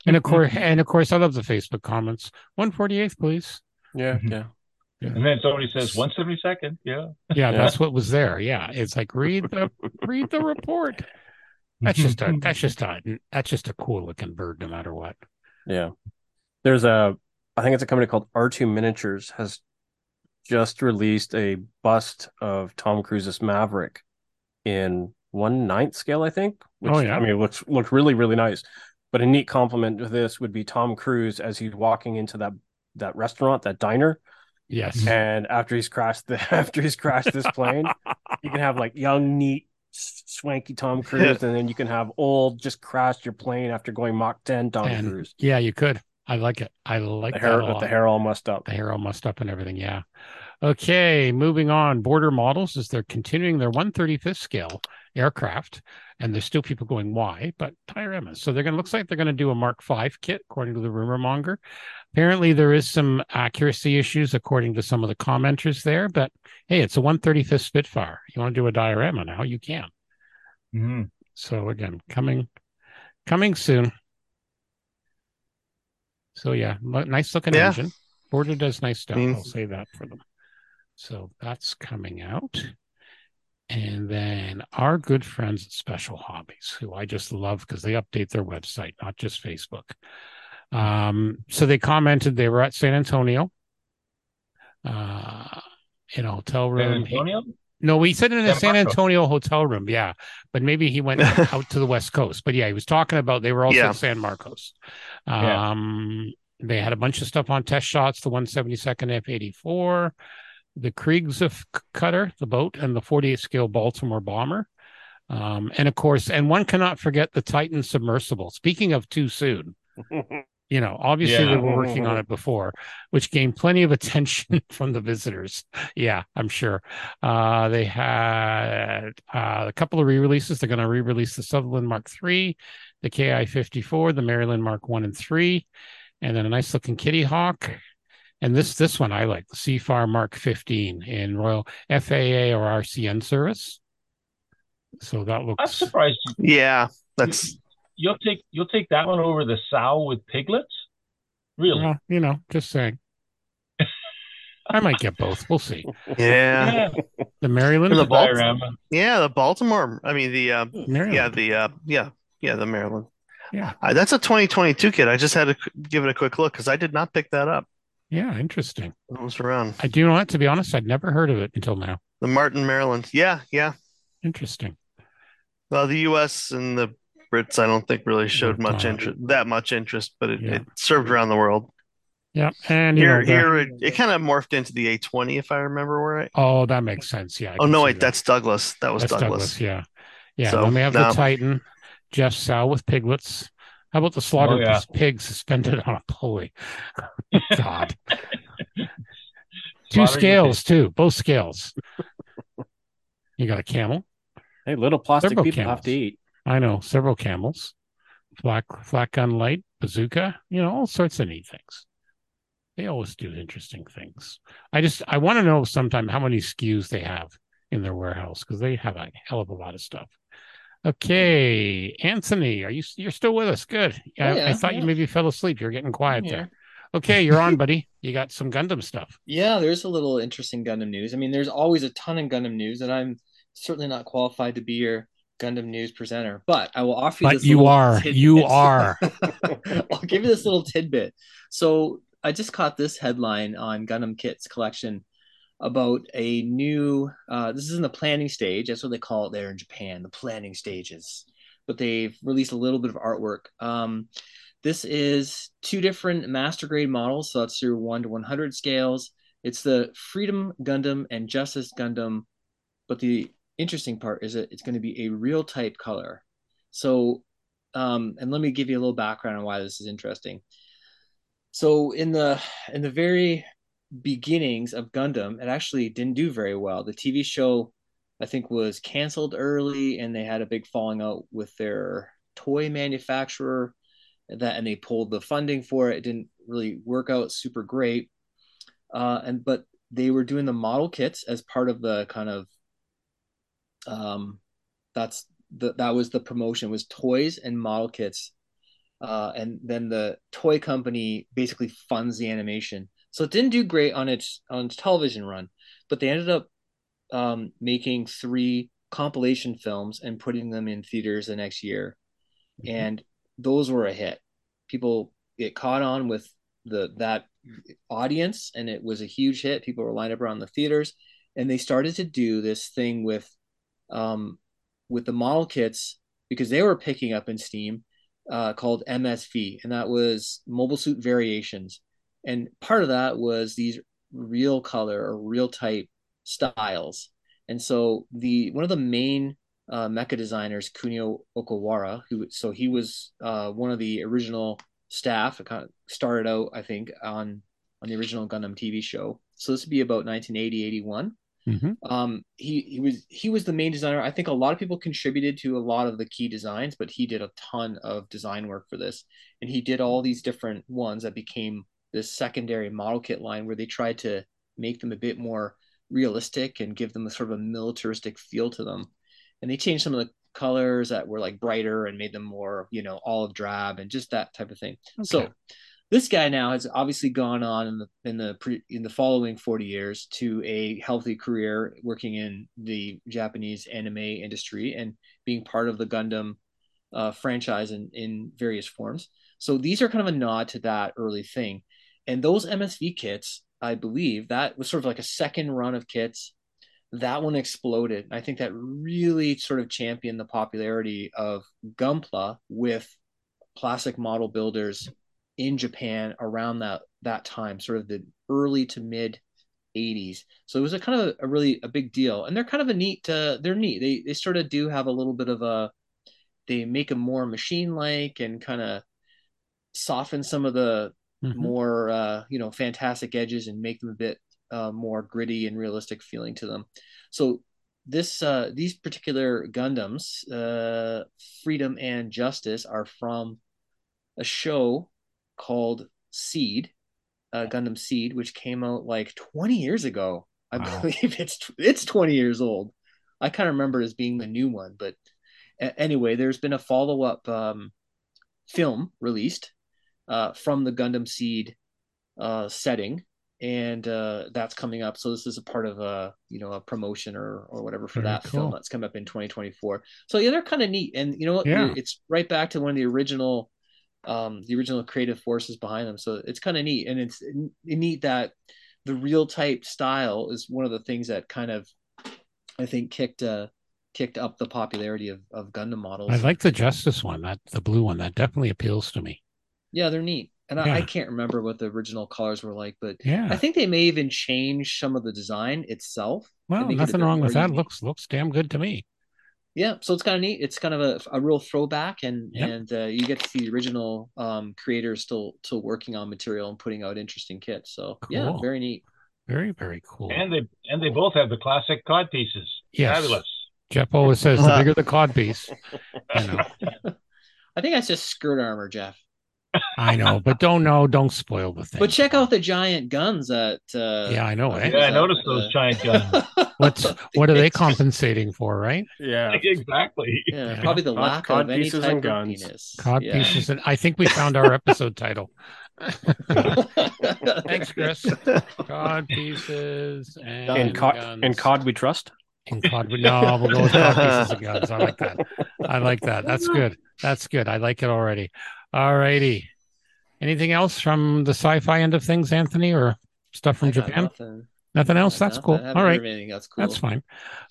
And of course, and of course, I love the Facebook comments. 148th, please.
Yeah,
Mhm.
yeah.
and then somebody says one seventy second. Yeah.
Yeah,
Yeah.
that's what was there. Yeah, it's like read the read the report. That's just a that's just a that's just a cool looking bird, no matter what.
Yeah. There's a I think it's a company called R2 Miniatures has just released a bust of Tom Cruise's Maverick in one ninth scale, I think. Which,
Oh, yeah.
I mean, it looks looks really really nice. But a neat compliment to this would be Tom Cruise as he's walking into that that restaurant, that diner,
Yes. Mm-hmm.
and after he's crashed the after he's crashed this plane, you can have like young, neat, swanky Tom Cruise, and then you can have old, just crashed your plane after going Mach ten Tom
And
Cruise.
yeah, you could. I like it. I like
The
that
hair
a
with the hair all mussed up.
the hair all mussed up and everything. Yeah. Okay, moving on. Border models is they're continuing their 135th scale aircraft, and there's still people going, why? But Diorama. So they're going to looks like they're going to do a Mark V kit, according to the rumor monger. Apparently, there is some accuracy issues, according to some of the commenters there. But hey, it's a 135th Spitfire. You want to do a diorama now? You can.
hmm
So again, coming, coming soon. So yeah, nice looking
Yeah.
engine. Border does nice stuff.
mean-
I'll say that for them. So that's coming out. And then our good friends at Special Hobbies, who I just love because they update their website, not just Facebook. Um, so they commented they were at San Antonio, uh, in a hotel room. He-
Antonio?
no, he said in a
San
San Antonio hotel room. Yeah. But maybe he went out to the West Coast. But yeah, he was talking about they were also
Yeah.
San Marcos.
Yeah.
Um, they had a bunch of stuff on test shots, the 172nd F 84, the Kriegs of Cutter, the boat, and the 48 scale Baltimore bomber. Um, and of course, and one cannot forget the Titan submersible. Speaking of too soon, you know, obviously they were working on it before, which gained plenty of attention from the visitors. Yeah, I'm sure. Uh, they had uh, a couple of re-releases. They're going to re-release the Sunderland Mark III, the Ki 54, the Maryland Mark One and Three, and then a nice looking Kitty Hawk. And this this one I like the Seafire Mark 15 in Royal FAA or RCN service. So that looks.
I'm surprised
yeah, that's
you'll take you'll take that one over the sow with piglets. Really?
well, you know, just saying. I might get both. We'll see.
yeah,
Yeah.
The Maryland,
And the Balt-
diorama.
yeah. The Baltimore. I mean the uh,
Maryland.
yeah the uh, yeah yeah the Maryland.
Yeah.
Uh, that's a 2022 kit. I just had to qu- give it a quick look because I did not pick that up.
Yeah, interesting.
It was around
I do not, to be honest, I'd never heard of it until now.
the Martin, Maryland. Yeah, yeah.
Interesting.
Well, the U.S. and the Brits, I don't think really showed much interest, that much interest, but it,
Yeah.
it served around the world.
Yeah, and you
Here,
know, the-
here, it, it kind of morphed into the A20, if I remember right.
oh, that makes sense. Yeah. I
Oh no, wait,
that.
that's Douglas. That was
that's
Douglas.
Yeah, yeah.
So,
then we have
no.
the Titan, Geoff Sow with piglets. How about the slaughtered
Oh, yeah.
pig suspended on a pulley? God. Two scales too, both scales. you got a camel.
Hey, little plastic
Several
people have to eat.
I know several camels, flat flat gun light bazooka. You know all sorts of neat things. They always do interesting things. I just I want to know sometime how many SKUs they have in their warehouse because they have a hell of a lot of stuff. Okay, Anthony, are you you're still with us? Good.
Oh,
I, I
yeah,
thought you maybe fell asleep. You're getting quiet
Yeah.
there. Okay, you're on, buddy. You got some Gundam stuff.
Yeah, there's a little interesting Gundam news. I mean, there's always a ton of Gundam news, and I'm certainly not qualified to be your Gundam news presenter, but I will offer you
But
this
you are.
tidbit.
You are.
I'll give you this little tidbit. So I just caught this headline on Gundam Kits collection about a new. Uh, this is in the planning stage. That's what they call it there in Japan, the planning stages. But they've released a little bit of artwork. Um, this is two different master grade models, so that's through one to one hundred scales. It's the Freedom Gundam and Justice Gundam, but the interesting part is that it's going to be a real type color. So, um, and let me give you a little background on why this is interesting. So in the in the very beginnings of Gundam, it actually didn't do very well. The TV show, I think, was canceled early, and they had a big falling out with their toy manufacturer. That and they pulled the funding for it. It didn't really work out super great. Uh, and but they were doing the model kits as part of the kind of um, that's the that was the promotion was toys and model kits uh, and then the toy company basically funds the animation. So it didn't do great on its on its television run, but they ended up um, making three compilation films and putting them in theaters the next year, and those were a hit. People it caught on with the that audience, and it was a huge hit. People were lined up around the theaters, and they started to do this thing with um, with the model kits because they were picking up in Steam uh, called MSV, and that was Mobile Suit Variations. And part of that was these real color or real type styles. And so the one of the main uh, mecha designers, Kunio Okawara, who so he was uh, one of the original staff. It kind of started out, I think, on on the original Gundam TV show. So this would be about 1980, 81.
Mhm.
Um, he he was he was the main designer. I think a lot of people contributed to a lot of the key designs, but he did a ton of design work for this, and he did all these different ones that became this secondary model kit line where they tried to make them a bit more realistic and give them a sort of a militaristic feel to them. And they changed some of the colors that were like brighter and made them more, you know, olive drab and just that type of thing. So this guy now has obviously gone on in the in the pre, in the following 40 years to a healthy career working in the Japanese anime industry and being part of the Gundam uh, franchise in, in various forms. So these are kind of a nod to that early thing. And those MSV kits, I believe that was sort of like a second run of kits. That one exploded. I think that really sort of championed the popularity of Gunpla with plastic model builders in Japan around that that time, sort of the early to mid 80s. So it was a kind of a really a big deal. And they're kind of a neat uh, they're neat. They they sort of do have a little bit of a they make them more machine like and kind of soften some of the
Mhm.
more uh, you know fantastic edges and make them a bit uh, more gritty and realistic feeling to them. So this uh, these particular Gundams, uh, Freedom and Justice, are from a show called Seed, uh, Gundam Seed, which came out like 20 years ago. I
Wow.
believe it's it's 20 years old. I kind of remember it as being the new one, but anyway, there's been a follow up um, film released uh, from the Gundam Seed uh, setting, and uh, that's coming up. So this is a part of a you know a promotion or or whatever for
Very
that
cool.
film that's coming up in 2024. So yeah, they're kind of neat, and you know what?
Yeah.
It's right back to one of the original um the original creative forces behind them so it's kind of neat and it's neat that the real type style is one of the things that kind of i think kicked uh kicked up the popularity of of gundam models
I like the Justice one, that the blue one. That definitely appeals to me.
Yeah they're neat and I, I can't remember what the original colors were like but
Yeah.
i think they may even change some of the design itself
well,
make it
nothing wrong with that.
unique.
Looks looks damn good to me.
yeah so it's kind of neat it's kind of a, a real throwback and
Yep.
and uh, you get to see the original um creators still still working on material and putting out interesting kits so yeah very neat
Very very cool.
And they and they both have the classic cod pieces.
Yes.
Fabulous.
Geoff always says the bigger the cod piece. I know.
I think that's just skirt armor, Geoff.
I know, but don't know. Don't spoil the thing.
But check out the giant guns that. Uh,
Yeah, I know. Eh?
Yeah, I noticed those giant guns.
What's what are they compensating for? Right?
Yeah.
exactly.
Yeah,
Yeah.
probably the
Cod-
lack
cod
of any
pieces
type
and
of
guns.
penis.
Cod
Yeah.
pieces, and I think we found our episode title. Thanks, Chris. Cod pieces and
In cod,
guns.
in cod we trust.
In cod. No, we'll go with cod pieces and guns. I like that. I like that. That's good. That's good. I like it already. All righty. Anything else from the sci-fi end of things, Anthony, or stuff from Japan?
Nothing.
Nothing else. That's
nothing.
cool.
I haven't
All
heard
right.
of anything. That's cool.
That's fine.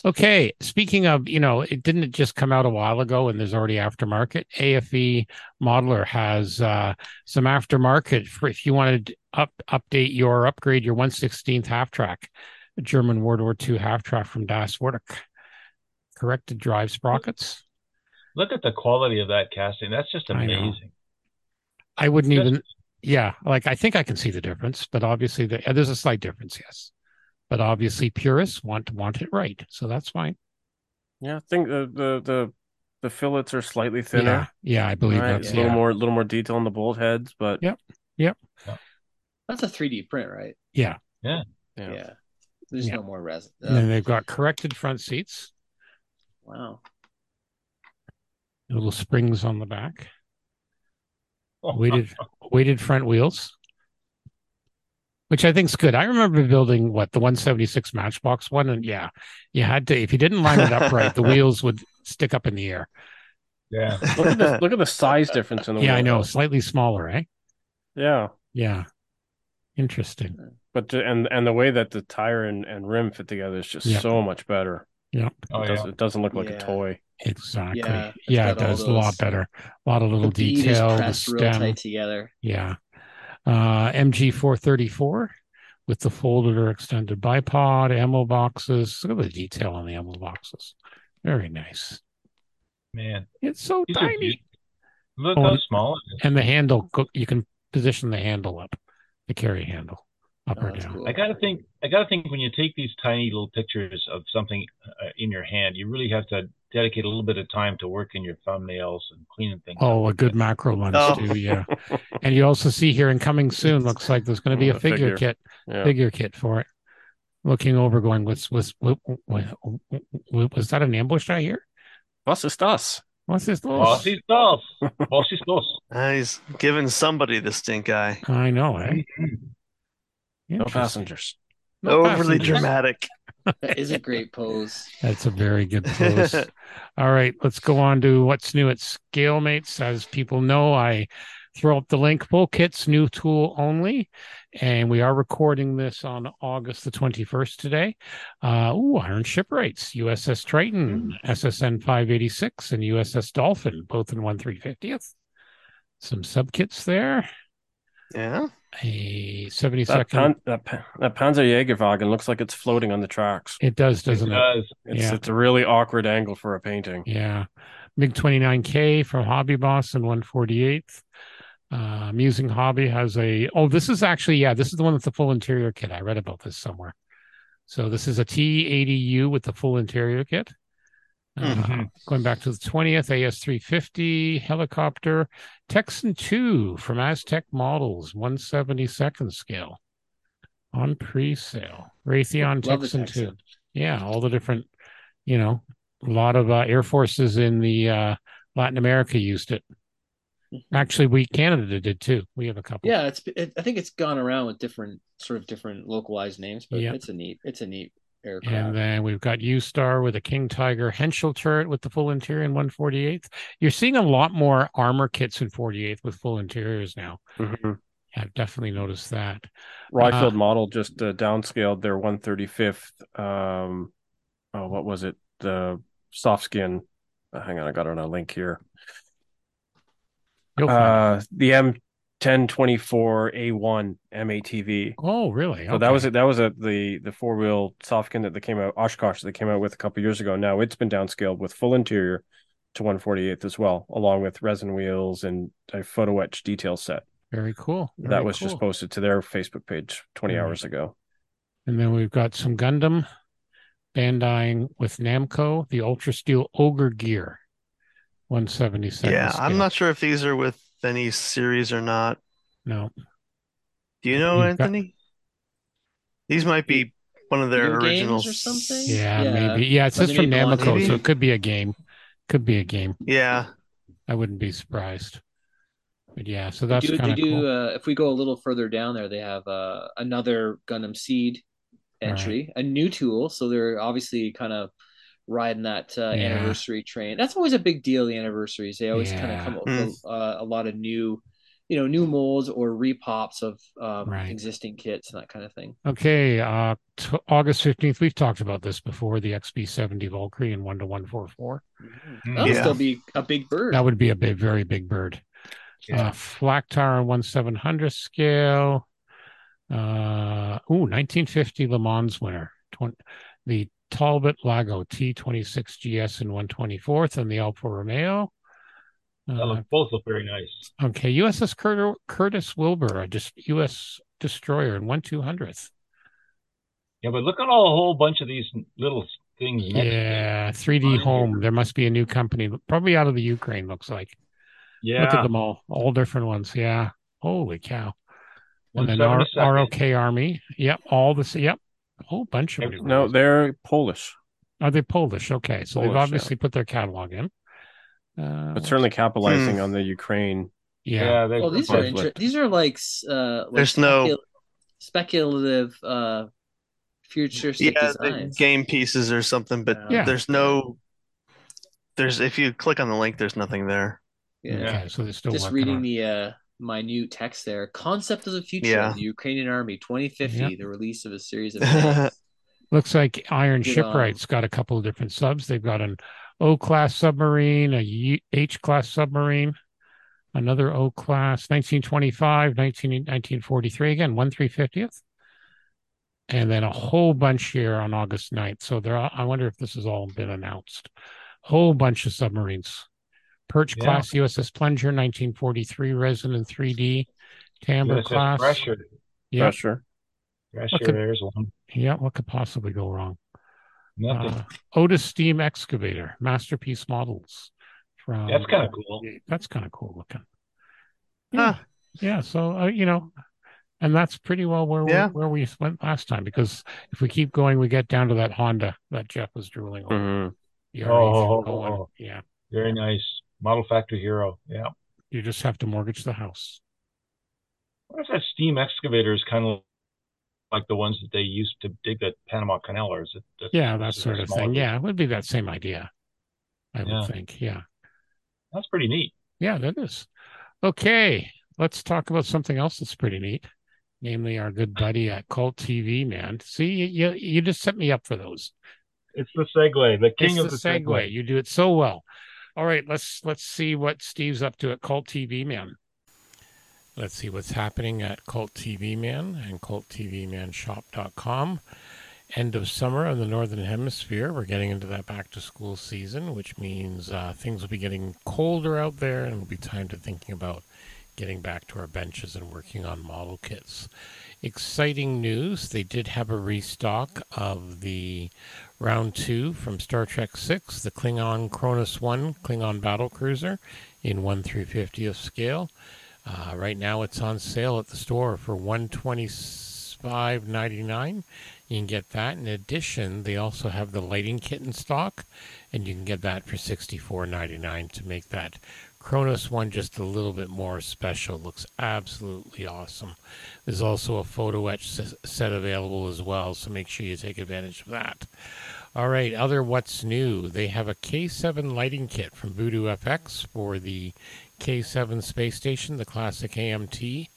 Okay. Speaking of, you know, it didn't just come out a while ago and there's already aftermarket. AFV Modeler has uh, some aftermarket for if you wanted to up update your upgrade your 116th half track, German World War II half track from Das Werk. Corrected drive sprockets.
Look at the quality of that casting. That's just amazing.
I wouldn't
Just-
even, yeah, like I think I can see the difference, but obviously the, uh, there's a slight difference, yes. But obviously purists want want it right, so that's fine.
Yeah, I think the the the, the fillets are slightly thinner.
Yeah, yeah, I believe
right?
that's
a little
yeah.
more little more detail on the bolt heads, but
Yeah. Yeah.
That's a 3D print, right?
Yeah.
yeah.
Yeah. There's
Yeah.
no more resin.
Uh, and then they've got corrected front seats,
wow.
little springs on the back, weighted weighted front wheels, which I think's good. I remember building what the 176 Matchbox one, and yeah, you had to if you didn't line it up right, the wheels would stick up in the air.
Yeah.
Look at the look at the size difference in the
Yeah, I know, slightly smaller, eh?
Yeah,
Yeah, interesting.
but the, and and the way that the tire and, and rim fit together is just
Yeah.
so much better.
Oh,
it,
yeah.
doesn't, it doesn't look like
Yeah.
a toy.
Exactly.
Yeah,
Yeah, it
got all
does a lot better. A lot of little
the bead
detail. The
pressed real
stem.
tight together.
Yeah. Uh, MG434 with the folded or extended bipod, ammo boxes. Look at the detail on the ammo boxes. Very nice.
Man,
It's so
these
tiny.
Look
Oh,
how
and-
small.
And the handle, you can position the handle up, the carry handle, up
Oh,
or down.
cool.
I gotta think. I gotta think when you take these tiny little pictures of something uh, in your hand, you really have to dedicate a little bit of time to working your thumbnails and cleaning things.
Oh,
up
a good
bit.
macro lens
Oh.
too. Yeah. And you also see here and coming soon, looks like there's going to be a
A
figure,
figure.
kit,
Yeah.
figure kit for it. Looking over, going, what's, what's, what, what, what, was that an ambush I hear?
Was ist das?
What's this? little-
Bossy sauce. Bossy sauce.
Uh, he's giving somebody the stink eye.
I know, eh?
No passengers.
No
Overly
passengers.
dramatic.
That is a great pose.
That's a very good pose. All right, let's go on to what's new at ScaleMates. As people know, I throw up the link. Full kits, new tool only, and we are recording this on August the twenty first today. Uh, ooh, Iron Shipwrights, USS Triton, SSN five eighty six, and USS Dolphin, both in one three fiftieth. Some sub kits there.
Yeah.
A seventy
That,
second.
pan, that, pa- that Panzerjägerwagen looks like it's floating on the tracks.
It does, doesn't it?
does.
It's,
Yeah.
it's a really awkward angle for a painting.
Yeah. MiG 29K from Hobby Boss and 148th. Uh, Musing Hobby has a, oh, this is actually, yeah, this is the one with the full interior kit. I read about this somewhere. So this is a T80U with the full interior kit. Uh,
Mhm.
Going back to the 20th, AS350 helicopter, Texan 2 from Aztec Models, 172nd scale on pre sale. Raytheon
the
Texan 2 yeah all the different you know a lot of uh, air forces in the uh latin america used it actually we canada did too we have a couple
Yeah, it's. It, I think it's gone around with different sort of different localized names, but
Yeah.
it's a neat. It's a neat aircraft.
And then we've got U Star with a King Tiger Henschel turret with the full interior in 148th. You're seeing a lot more armor kits in 48th with full interiors now.
Mm-hmm.
I've definitely noticed that.
Rye Field
uh,
model just uh, downscaled their 135th. Um, oh, what was it? The soft skin. Uh, hang on, I got it on a link here. Uh, the M 1024 A1 MATV.
Oh, really?
So that was it. That was a the the four wheel softkin that they came out Oshkosh that came out with a couple years ago. Now it's been downscaled with full interior to 148th as well, along with resin wheels and a photo etch detail set.
Very cool. Very
that was
cool.
just posted to their Facebook page 20 hours ago.
And then we've got some Gundam Bandaiing with Namco, the Ultra Steel Ogre Gear one
seventy seven.
Yeah, scale.
I'm not sure if these are with any series or not.
No,
Do you know,
You've got-
Anthony? These might be one of their
Video games
originals.
or something?
yeah,
Yeah.
maybe. Yeah, it says from Namco,
maybe?
so it could be a game. Could be a game.
Yeah.
I wouldn't be surprised. But yeah, so
They
that's
do, they
kind of
do
cool.
uh, if we go a little further down there, they have uh, another Gundam Seed entry, a new tool. So they're obviously kind of riding that uh,
Yeah.
anniversary train. That's always a big deal. The anniversaries, they always kind of come up with uh, a lot of new, you know, new molds or repops of um,
Right.
existing kits and that kind of thing.
Okay, uh, t- August 15th, we've talked about this before the XB70 Valkyrie in 1 to 144.
That'll
Yeah.
still be a big bird.
That would be a big, very big bird.
Yeah.
Uh, Flak Tower on 1 700 scale. Uh, ooh, 1950 Le Mans winner. 20, the Talbot Lago T26 GS and 124th and the Alfa Romeo. Uh,
both look very nice.
okay, USS Cur- Curtis Wilbur, a just U.S. destroyer in 1 200th.
Yeah, but look at all a whole bunch of these little things. next to it.
Yeah, 3D Home.
here.
There must be a new company, probably out of the Ukraine, looks like.
Yeah.
Look at them all, all different ones. Yeah. Holy cow. And then
172nd.
R- ROK Army. Yep. All this. Yep. A whole bunch of
Yep.
new
No,
ones.
they're Polish,
Are they Polish? Okay. So they've
Polish,
obviously put their catalog in. Uh,
but certainly capitalizing
Hmm.
on the Ukraine.
yeah.
Yeah, they
Oh, these are
conflict.
inter- these are like uh like
There's no-
speculative uh futuristic
Yeah, the game pieces or something, but
Yeah.
there's no there's if you click on the link, there's nothing there.
Yeah.
Okay. So they're still
Just reading
on.
the uh minute text there. Concept of the future
Yeah.
of the Ukrainian army 2050,
Yep.
the release of a series of.
Looks like Iron
Good
Shipwright's got a couple of different subs. They've got an O class submarine, a H class submarine, another O class, 1925, 19, 1943, again, 1 350th. And then a whole bunch here on August 9th. So there, are, I wonder if this has all been announced. Whole bunch of submarines. Perch
Yeah.
class USS Plunger, 1943, resin in 3D.
Tambor
class.
Pressure.
Yeah,
Pressure.
Pressure.
Okay.
There's one.
yeah. What could possibly go wrong?
Nothing.
Uh, Otis Steam Excavator, masterpiece models. From
That's kind of cool.
That's kind of cool looking.
Huh.
Yeah, yeah. So uh, you know, and that's pretty well where
Yeah.
we, where we went last time. Because if we keep going, we get down to that Honda that Geoff was drooling on.
Mhm.
The
Oh,
RE01. yeah.
Very nice. Model Factory Hiro. Yeah.
You just have to mortgage the house.
What is that steam excavator? Is kind of like the ones that they used to dig the Panama Canal, or is it?
Yeah, that sort of thing. Yeah, it would be that same idea. I
Yeah.
would think. Yeah.
That's pretty neat.
Yeah, that is. Okay, let's talk about something else that's pretty neat, namely our good buddy at Cult TV, man. See, you you just set me up for those.
It's the segue, the king
it's
of
the
the,
segue. You do it so well. All right, let's let's see what Steve's up to at Cult TV Man. Let's see what's happening at Cult TV Man and culttvmanshop.com. End of summer in the northern hemisphere. We're getting into that back to school season, which means uh, things will be getting colder out there, and it'll be time to thinking about getting back to our benches and working on model kits. Exciting news! They did have a restock of the round two from Star Trek Six, the Klingon Kronos One Klingon battle cruiser in one through fiftieth scale. Uh, right now, it's on sale at the store for one twenty five ninety nine. You can get that. In addition, they also have the lighting kit in stock, and you can get that for sixty four ninety nine to make that Kronos one just a little bit more special. Looks absolutely awesome. There's also a photo etch set available as well, so make sure you take advantage of that. All right, other what's new. They have a K7 lighting kit from Voodoo FX for the K7 space station, the classic AMT.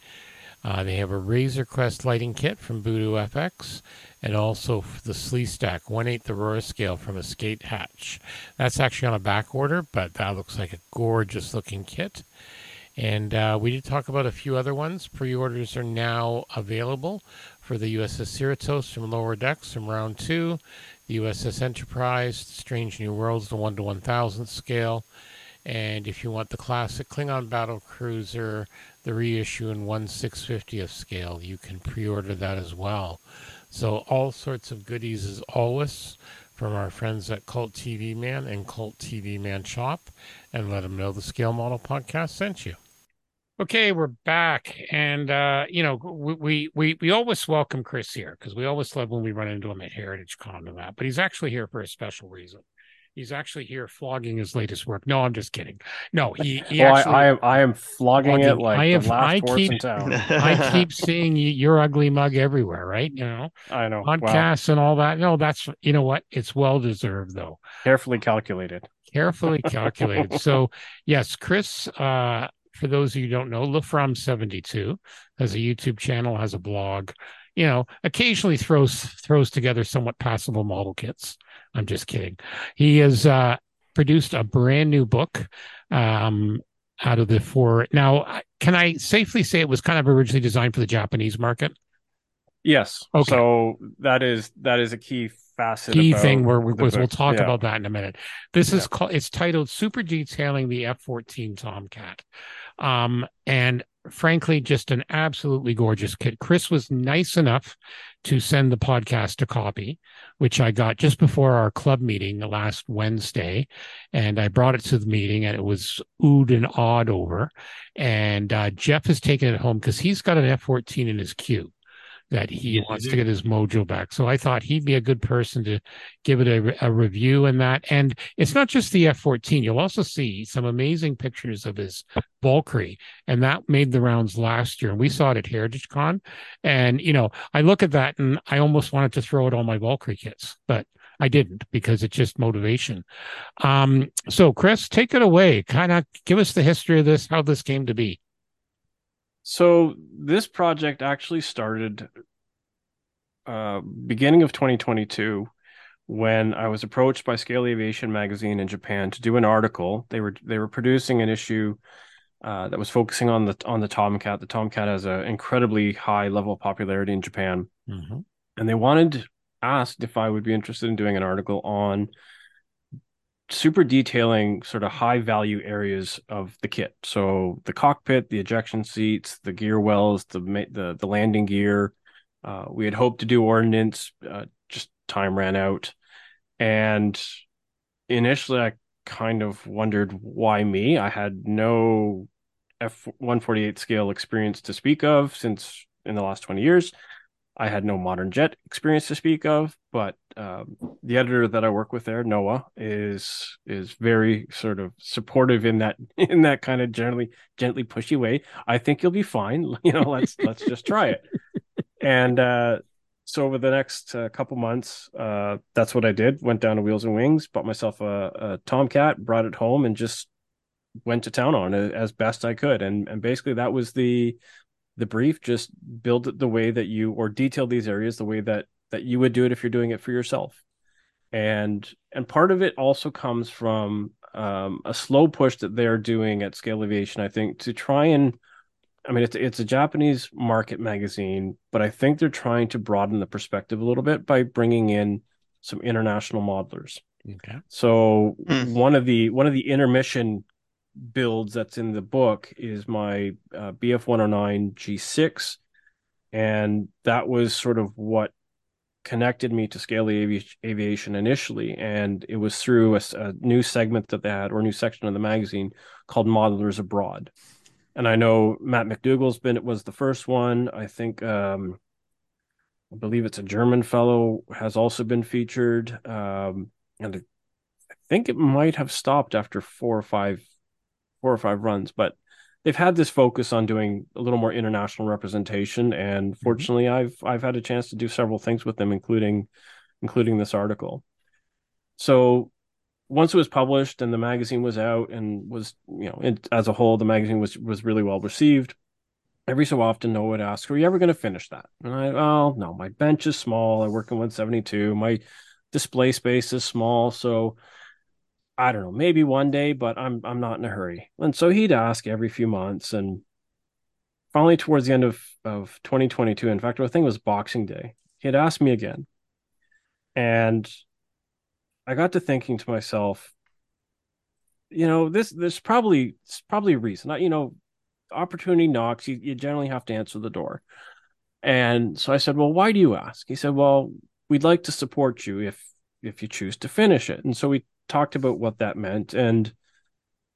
Uh, they have a Razor Crest lighting kit from Voodoo FX, and also the Sleestak 1 8 Aurora scale from Escape Hatch. That's actually on a back order, but that looks like a gorgeous looking kit. And uh, we did talk about a few other ones. Pre orders are now available for the USS Cerritos from Lower Decks from round two, the USS Enterprise, Strange New Worlds, the 1 to 1000 scale. And if you want the classic Klingon battle cruiser, the reissue in 1 650th scale, you can pre order that as well. So, all sorts of goodies as always from our friends at Cult TV Man and Cult TV Man Shop, and let them know the Scale Model Podcast sent you. Okay, we're back, and uh, you know we we we, always welcome Chris here because we always love when we run into him at Heritage Con and that. But he's actually here for a special reason. He's actually here flogging his latest work. No, I'm just kidding. No, he, he
Well,
actually.
I, I am I am flogging it like
I have-
the last
I keep-
in town.
I keep seeing you, your ugly mug everywhere, right? You know,
I know. Well,
podcasts and all that. No, that's you know what? It's well deserved though.
carefully calculated.
carefully calculated. so, yes, Chris, uh, for those of you who don't know, LaFrom72 has a YouTube channel, has a blog, you know, occasionally throws throws together somewhat passable model kits. I'm just kidding. He has uh, produced a brand new book um, out of the four. Now, can I safely say it was kind of originally designed for the Japanese market?
Yes.
Okay.
So that is that is a key facet.
key thing where we, we'll talk
Yeah.
about that in a minute. This is called it's titled Super Detailing the F-14 Tomcat. Um, and frankly, just an absolutely gorgeous kit. Chris was nice enough to send the podcast a copy, which I got just before our club meeting last Wednesday. And I brought it to the meeting and it was oohed and awed over. And uh, Geoff has taken it home because he's got an F-14 in his queue that he
Yes,
wants to get his mojo back. So I thought he'd be a good person to give it a, a review and that. And it's not just the F 14, you'll also see some amazing pictures of his Valkyrie. And that made the rounds last year. And we saw it at Heritage Con. And, you know, I look at that and I almost wanted to throw it on my Valkyrie kits, but I didn't because it's just motivation. Um, so, Chris, take it away. Kind of give us the history of this, how this came to be.
So this project actually started uh, beginning of 2022 when I was approached by Scale Aviation magazine in Japan to do an article. They were they were producing an issue uh, that was focusing on the on the Tomcat. The Tomcat has an incredibly high level of popularity in Japan, mm-hmm. and they wanted asked if I would be interested in doing an article on super detailing sort of high value areas of the kit. So the cockpit, the ejection seats, the gear wells, the the, the landing gear. Uh, we had hoped to do ordnance, uh, just time ran out, and initially I kind of wondered why me. I had no F one forty eight scale experience to speak of since in the last twenty years. I had no modern jet experience to speak of, but um, the editor that I work with there, Noah, is is very sort of supportive in that in that kind of generally gently pushy way. I think you'll be fine. You know, let's let's just try it. And uh, so over the next uh, couple months, uh, that's what I did. Went down to Wheels and Wings, bought myself a, a Tomcat, brought it home, and just went to town on it as best I could. And and basically that was the the brief just build it the way that you or detail these areas the way that that you would do it if you're doing it for yourself. And and part of it also comes from um, a slow push that they're doing at scale aviation i think to try and i mean it's, it's a japanese market magazine but i think they're trying to broaden the perspective a little bit by bringing in some international modelers. Okay. So mm. one of the one of the intermission builds that's in the book is my uh, BF 109 G6. And that was sort of what connected me to Scale Avi- Aviation initially. And it was through a, a, new segment that they had, or a new section of the magazine called Modelers Abroad. And I know Matt McDougall's been, it was the first one. I think, um, I believe it's a German fellow has also been featured. Um, and I think it might have stopped after four or five four or five runs, but they've had this focus on doing a little more international representation. And mm-hmm. fortunately, mm-hmm. I've I've had a chance to do several things with them, including including this article. So once it was published and the magazine was out and was you know it, as a whole the magazine was was really well received every so often noah would ask are you ever going to finish that and i oh no my bench is small i work in 172 my display space is small so I don't know, maybe one day, but I'm I'm not in a hurry. And so he'd ask every few months, and finally towards the end of of 2022, in fact, I think it was Boxing Day, he'd ask me again, and I got to thinking to myself, you know, this there's probably it's probably a reason. You know, opportunity knocks, you, you generally have to answer the door. And so I said, well, why do you ask? He said, well, we'd like to support you if if you choose to finish it. And so we talked about what that meant, and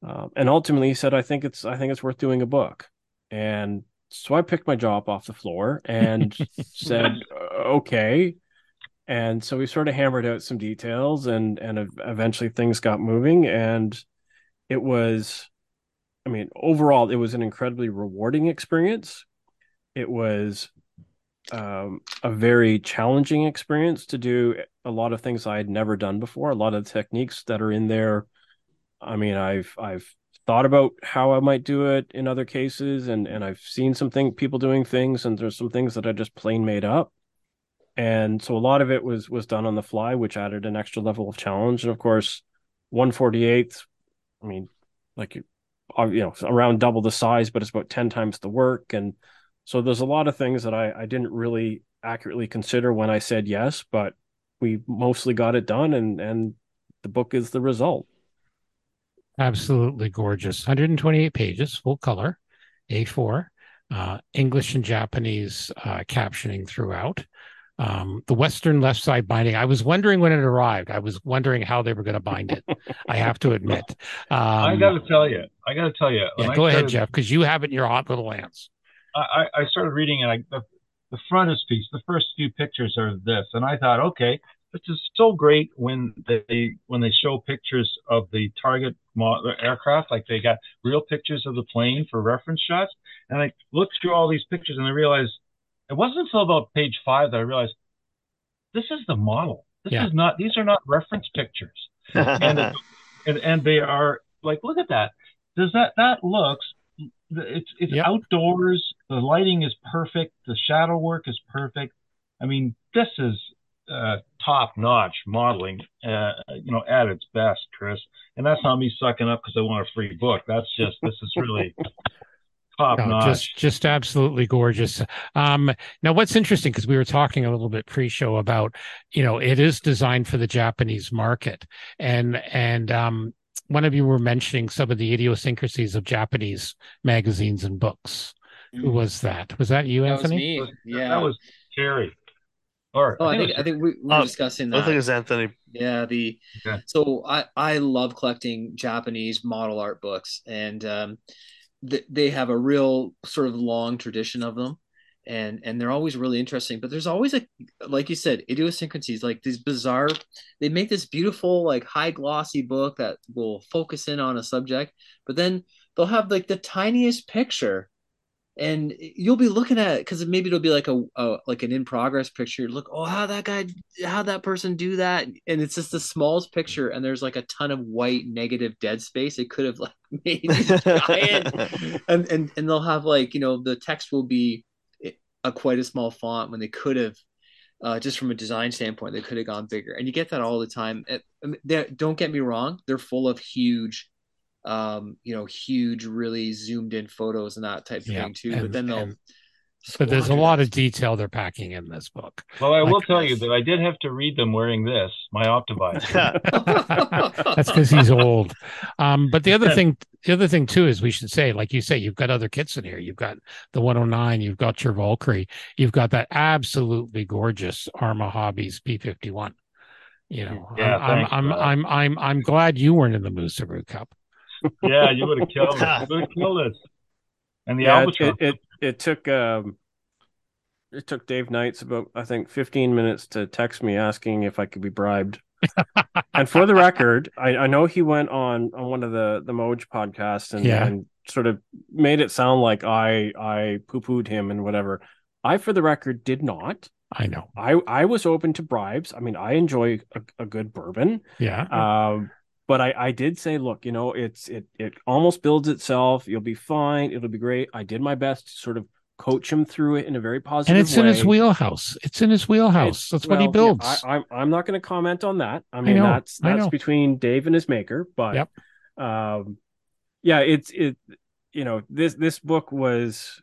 uh, and ultimately he said, "I think it's I think it's worth doing a book." And so I picked my jaw up off the floor and said, "Okay." And so we sort of hammered out some details, and and eventually things got moving, and it was, I mean, overall, it was an incredibly rewarding experience. It was um, a very challenging experience to do a lot of things I had never done before. A lot of the techniques that are in there. I mean, I've I've thought about how I might do it in other cases, and and I've seen some thing people doing things, and there's some things that I just plain made up. And so a lot of it was was done on the fly, which added an extra level of challenge. And of course, 148th, I mean, like you know, around double the size, but it's about 10 times the work. And so there's a lot of things that I, I didn't really accurately consider when I said yes, but we mostly got it done and and the book is the result.
Absolutely gorgeous. 128 pages, full color, A4, uh, English and Japanese uh, captioning throughout. Um, the Western left side binding. I was wondering when it arrived. I was wondering how they were going to bind it. I have to admit.
Um, I got to tell you. I got to tell you.
Yeah, go ahead, Geoff, because you have it in your hot little hands.
I, I started reading and I, the, the frontispiece, the first few pictures are this, and I thought, okay, this is so great when they when they show pictures of the target aircraft, like they got real pictures of the plane for reference shots, and I looked through all these pictures and I realized it wasn't until about page five that I realized this is the model. This yeah. is not; these are not reference pictures, and, and and they are like, look at that. Does that that looks it's it's yep. outdoors. The lighting is perfect. The shadow work is perfect. I mean, this is uh, top-notch modeling, uh, you know, at its best, Chris. And that's not me sucking up because I want a free book. That's just this is really top
No,
notch.
just just absolutely gorgeous. Um, now, what's interesting because we were talking a little bit pre-show about, you know, it is designed for the Japanese market, and and um, one of you were mentioning some of the idiosyncrasies of Japanese magazines and books. Who was that? Was that you,
That was
Anthony?
me.
Was-
Yeah.
That was Terry. Or
Oh, I think I think we, we were
Oh,
discussing that.
I think it's Anthony.
Yeah, the
Okay.
so I I love collecting Japanese model art books, and um, th- they have a real sort of long tradition of them, and and they're always really interesting. But there's always a like you said idiosyncrasies, like these bizarre. They make this beautiful like high glossy book that will focus in on a subject, but then they'll have like the tiniest picture and you'll be looking at because maybe it'll be like a, a like an in progress picture. Look, oh, how that guy, how that person do that, and it's just the smallest picture, and there's like a ton of white negative dead space. It could have like made giant, and and and they'll have like you know the text will be a quite a small font when they could have. Uh, just from a design standpoint, they could have gone bigger, and you get that all the time. It- I mean, don't get me wrong; they're full of huge um, you know, huge, really zoomed in photos and that type of
Yeah,
thing too.
and-
but then they'll,
and- But there's a lot of detail they're packing in this book.
well, I will tell you that I did have to read them wearing this, my Optivisor.
That's because he's old. Um, but the other thing, the other thing too is we should say, like you say, you've got other kits in here. You've got the 109, you've got your Valkyrie, you've got that absolutely gorgeous Arma Hobbies P51. You know,
Yeah,
I'm,
thanks,
I'm, I'm, I'm, I'm glad you weren't in the Moosearoo Cup.
Yeah, you would have killed us. You would have killed us. And the
yeah, it,
Albatross.
it, it it took um it took Dave Knights about I think 15 minutes to text me asking if I could be bribed. and for the record, I, I know he went on on one of the the Moj podcasts and,
Yeah.
and sort of made it sound like I I poo pooed him and whatever. I, for the record, did not.
I know.
I I was open to bribes. I mean, I enjoy a, a good bourbon.
Yeah.
Um, but I, I did say, look, you know, it's it it almost builds itself. You'll be fine. It'll be great. I did my best to sort of coach him through it in a very positive.
And it's
way.
in his wheelhouse. It's in his wheelhouse. That's what he
Well, yeah,
builds.
I, I'm I'm not going to comment on that. I mean,
know,
that's that's between Dave and his maker. But
Yep.
um, yeah, it's it. You know, this this book was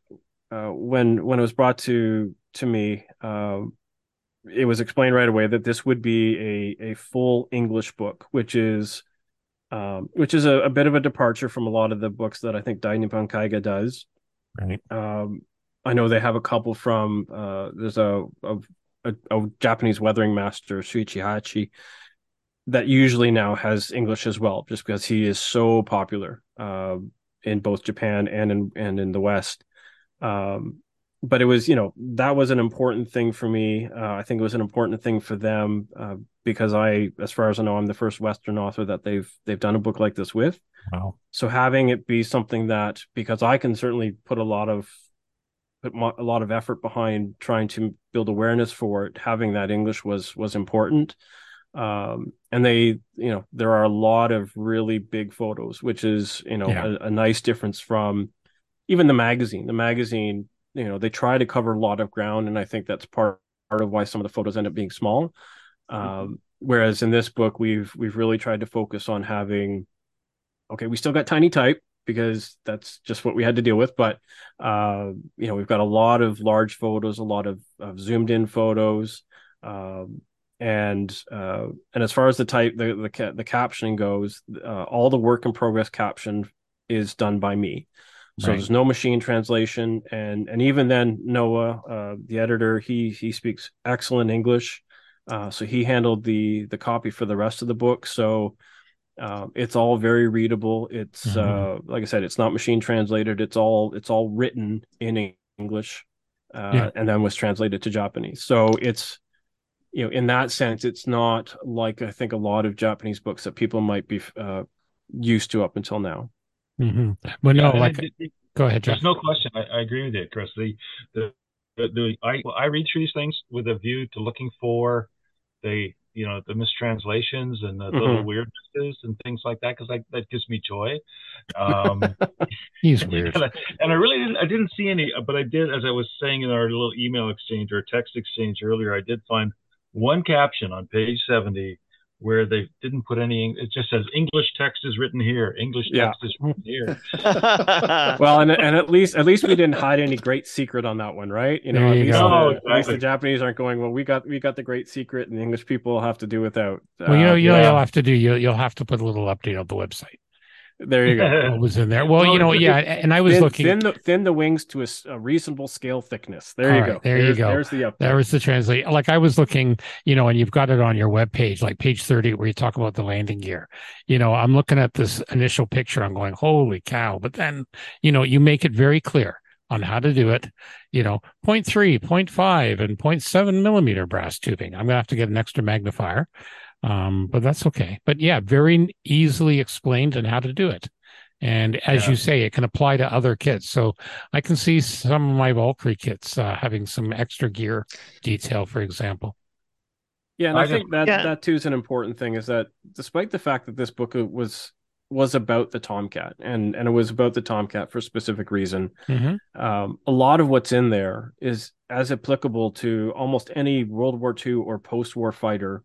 uh, when when it was brought to to me. Um, it was explained right away that this would be a a full English book, which is um, which is a, a bit of a departure from a lot of the books that I think Dai Nippon Kaiga does.
Right.
Um, I know they have a couple from uh, there's a, a a, a Japanese weathering master Shuichi Hachi that usually now has English as well, just because he is so popular uh, in both Japan and in and in the West. Um, but it was, you know, that was an important thing for me. Uh, I think it was an important thing for them uh, because I, as far as I know, I'm the first Western author that they've they've done a book like this with.
Wow.
So having it be something that because I can certainly put a lot of put mo- a lot of effort behind trying to build awareness for it, having that English was was important. Um, and they, you know, there are a lot of really big photos, which is you know
Yeah.
a, a nice difference from even the magazine. The magazine, you know, they try to cover a lot of ground, and I think that's part part of why some of the photos end up being small. Um, whereas in this book, we've we've really tried to focus on having okay, we still got tiny type because that's just what we had to deal with. But uh, you know, we've got a lot of large photos, a lot of, of zoomed in photos, um, and uh, and as far as the type, the the, the captioning goes, uh, all the work in progress caption is done by me. So
Right.
there's no machine translation, and and even then, Noah, uh, the editor, he he speaks excellent English, uh, so he handled the the copy for the rest of the book. So uh, it's all very readable. It's
Mhm.
uh, like I said, it's not machine translated. It's all it's all written in English, uh,
Yeah.
and then was translated to Japanese. So it's you know in that sense, it's not like I think a lot of Japanese books that people might be uh, used to up until now.
Hmm But no,
Yeah,
like,
it- it-
go ahead, Geoff.
There's no question. I, I agree with you, Chris. The, the, the, the I, I read through these things with a view to looking for the you know the mistranslations and the
Mhm.
little weirdnesses and things like that because that gives me joy. Um,
He's weird.
and, I, and I really didn't I didn't see any, but I did as I was saying in our little email exchange or text exchange earlier. I did find one caption on page seventy where they didn't put any. It just says English text is written here. English
Yeah.
text is written here.
well, and and at least at least we didn't hide any great secret on that one, right? You know,
There
at
you
least,
go.
the,
Oh,
at least the. Japanese aren't going. Well, we got we got the great secret, and the English people have to do without.
Well, you know,
Uh,
you know,
yeah.
you'll have to do. You'll you'll have to put a little update on the website.
There you go.
What was in there? Well, you know,
Well,
yeah. And I was
thin,
looking.
thin the thin the wings to a reasonable scale thickness. There
All
you
right,
go.
there you
There's-
go.
There's the update.
There was the translate. Like I was looking, you know, and you've got it on your web page, like page 30, where you talk about the landing gear. You know, I'm looking at this initial picture. I'm going, holy cow. But then, you know, you make it very clear on how to do it. You know, 0.3, 0.5, and 0.7 millimeter brass tubing. I'm going to have to get an extra magnifier. Um, but that's okay. But yeah, very easily explained and how to do it. And as
Yeah.
you say, it can apply to other kits. So I can see some of my Valkyrie kits uh, having some extra gear detail, for example.
Yeah, and
I
I, think that
Yeah.
that too is an important thing. Is that despite the fact that this book was was about the Tomcat and and it was about the Tomcat for a specific reason,
Mhm.
um, a lot of what's in there is as applicable to almost any World War II or post war fighter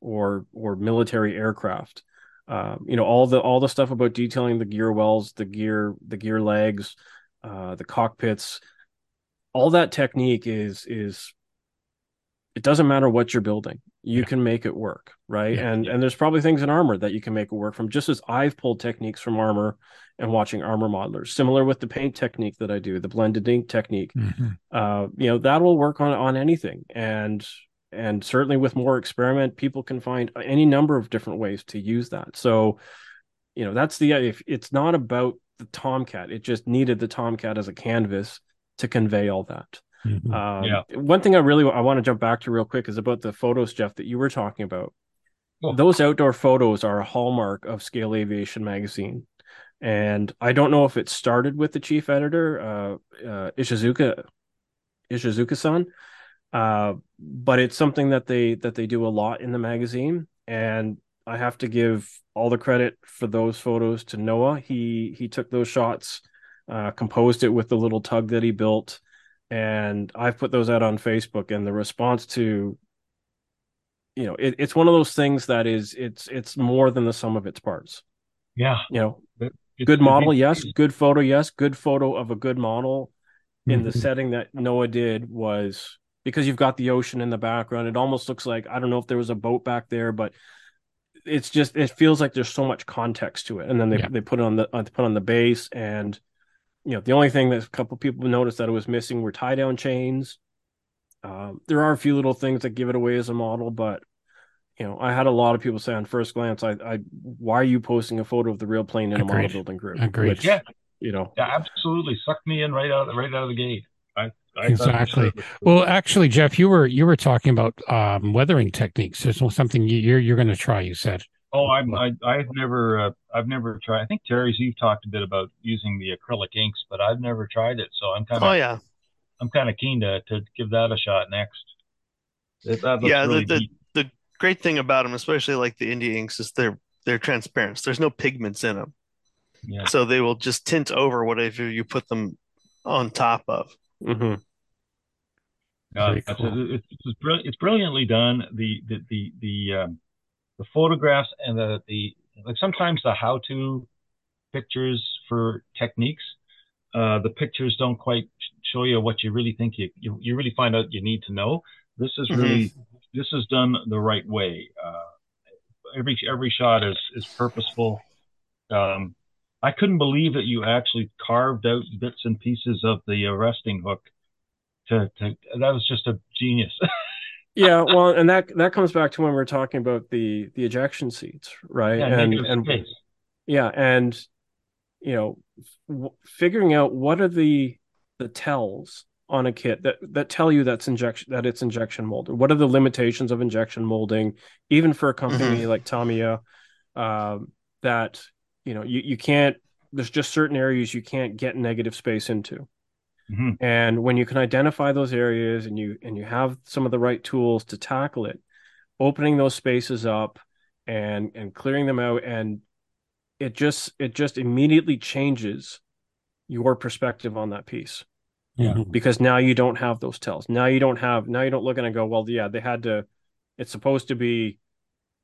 or or military aircraft. Um, you know all the all the stuff about detailing the gear wells, the gear the gear legs, uh, the cockpits, all that technique is is it doesn't matter what you're building you
Yeah.
can make it work right
Yeah.
and and there's probably things in armor that you can make it work from just as i've pulled techniques from armor and watching armor modelers similar with the paint technique that i do the blended ink technique
Mhm.
uh you know that will work on on anything and and certainly with more experiment people can find any number of different ways to use that so you know that's the if it's not about the tomcat it just needed the tomcat as a canvas to convey all that
Mhm.
um,
Yeah.
One thing I really I want to jump back to real quick is about the photos, Geoff, that you were talking about.
Cool.
Those outdoor photos are a hallmark of Scale Aviation magazine, and I don't know if it started with the chief editor, uh, uh, Ishizuka, Ishizuka-san, uh, but it's something that they that they do a lot in the magazine, and I have to give all the credit for those photos to Noah. He he took those shots, uh, composed it with the little tug that he built and I've put those out on Facebook, and the response to, you know, it, it's one of those things that is it's it's more than the sum of its parts.
Yeah.
You know,
It-
good model, yes. Good photo, yes. Good photo of a good model in the
Mhm.
setting that Noah did was because you've got the ocean in the background. It almost looks like I don't know if there was a boat back there, but it's just it feels like there's so much context to it. And then they,
Yeah.
they put it on the uh, put on the base, and you know the only thing that a couple people noticed that it was missing were tie down chains. Um, there are a few little things that give it away as a model, but you know I had a lot of people say on first glance, I, I why are you posting a photo of the real plane in a model building group?
Agreed.
Which,
Yeah.
you know,
Yeah, absolutely. Sucked me in right out right out of the gate. I, I
Exactly.
Thought
Well, actually, Geoff, you were you were talking about um, weathering techniques. There's something you, you're you're going to try. You said.
oh, I'm, I, I've never, uh, I've never tried. I think Terry's, you've talked a bit about using the acrylic inks, but I've never tried it. So I'm kind of,
Oh yeah,
I'm kind of keen to, to give that a shot next. That, that looks
Yeah, the- the- great thing about them, especially like the India inks, is they're they're transparent. There's no pigments in them,
yeah.
so they will just tint over whatever you put them on top of.
mhm.
Yeah, it's,
cool.
it's, it's, it's brilliantly done. The the the the, um, the photographs and the the like sometimes the how to pictures for techniques, uh, the pictures don't quite show you what you really think you you, you really find out you need to know. This is really this is done the right way. Uh, every every shot is is purposeful. Um, I couldn't believe that you actually carved out bits and pieces of the arresting hook. To, to that was just a genius.
yeah well and that that comes back to when we're talking about the the ejection seats right
Yeah,
and and
space.
yeah and you know w- figuring out what are the the tells on a kit that that tell you that's injection that it's injection molded what are the limitations of injection molding even for a company like Tamiya um that you know you, you can't there's just certain areas you can't get negative space into
Mhm.
and when you can identify those areas and you and you have some of the right tools to tackle it opening those spaces up and and clearing them out and it just it just immediately changes your perspective on that piece
Yeah.
Mhm.
because now you don't have those tells now you don't have now you don't look at and go well yeah they had to it's supposed to be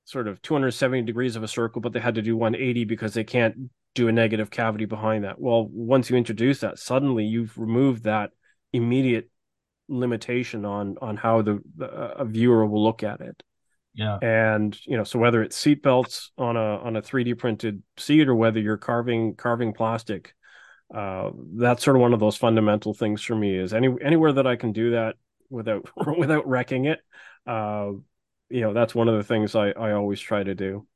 sort of 270 degrees of a circle but they had to do 180 because they can't do a negative cavity behind that well once you introduce that suddenly you've removed that immediate limitation on on how the, the a viewer will look at it
Yeah.
and you know so whether it's seat belts on a on a 3d printed seat or whether you're carving carving plastic uh that's sort of one of those fundamental things for me is any anywhere that i can do that without without wrecking it uh you know that's one of the things i i always try to do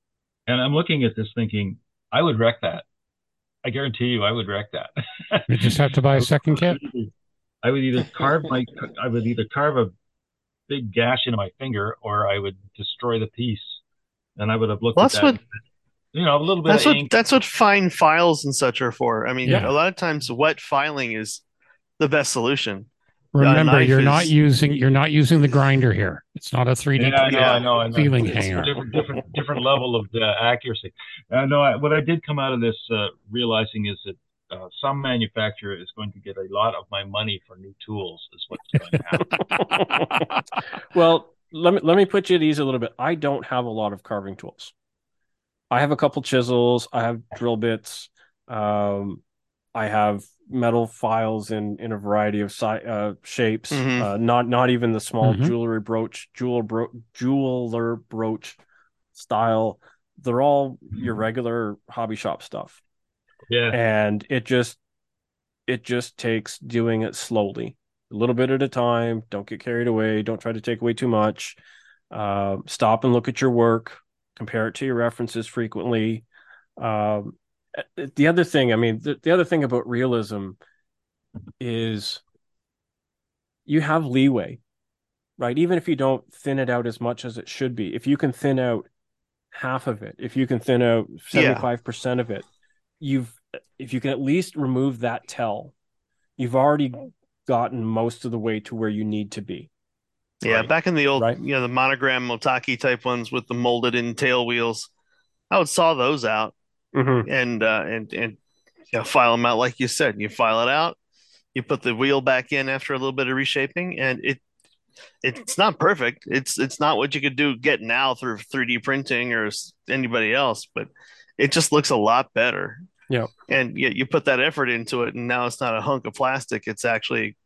And I'm looking at this thinking, I would wreck that. I guarantee you, I would wreck that.
You just have to buy a second kit.
I would either carve my, I would either carve a big gash into my finger, or I would destroy the piece. And I would have looked
Well,
at
that's
that.
what-
you know, a little bit
That's what
ink.
that's what fine files and such are for. I mean,
Yeah.
a lot of times wet filing is the best solution.
Remember, you're
is-
not using you're not using the grinder here. It's not a 3D.
Yeah, I know,
Yeah.
I know, I know.
Ceiling
It's
hanger.
a different, different, different level of uh, accuracy. Uh, no, I, what I did come out of this uh, realizing is that uh, some manufacturer is going to get a lot of my money for new tools. Is what's going to happen.
well let me let me put you at ease a little bit i don't have a lot of carving tools i have a couple chisels i have drill bits um i have metal files in in a variety of si- uh shapes
Mhm.
uh not not even the small
Mhm.
jewelry brooch jewel bro- jeweler brooch style. They're all your regular hobby shop stuff.
Yeah,
and it just it just takes doing it slowly. A little bit at a time. Don't get carried away. Don't try to take away too much. Uh, stop and look at your work. Compare it to your references frequently. Um, the other thing i mean the, the other thing about realism is you have leeway right even if you don't thin it out as much as it should be if you can thin out half of it if you can thin out 75% of it you've if you can at least remove that tell you've already gotten most of the way to where you need to be
Yeah,
Right.
back in the old,
Right.
you know, the monogram Motaki type ones with the molded in tail wheels, I would saw those out
mm-hmm.
and uh, and and you know, file them out like you said. You file it out, you put the wheel back in after a little bit of reshaping, and it it's not perfect. It's it's not what you could do get now through 3D printing or anybody else, but it just looks a lot better.
Yeah.
And you, you put that effort into it, and now it's not a hunk of plastic. It's actually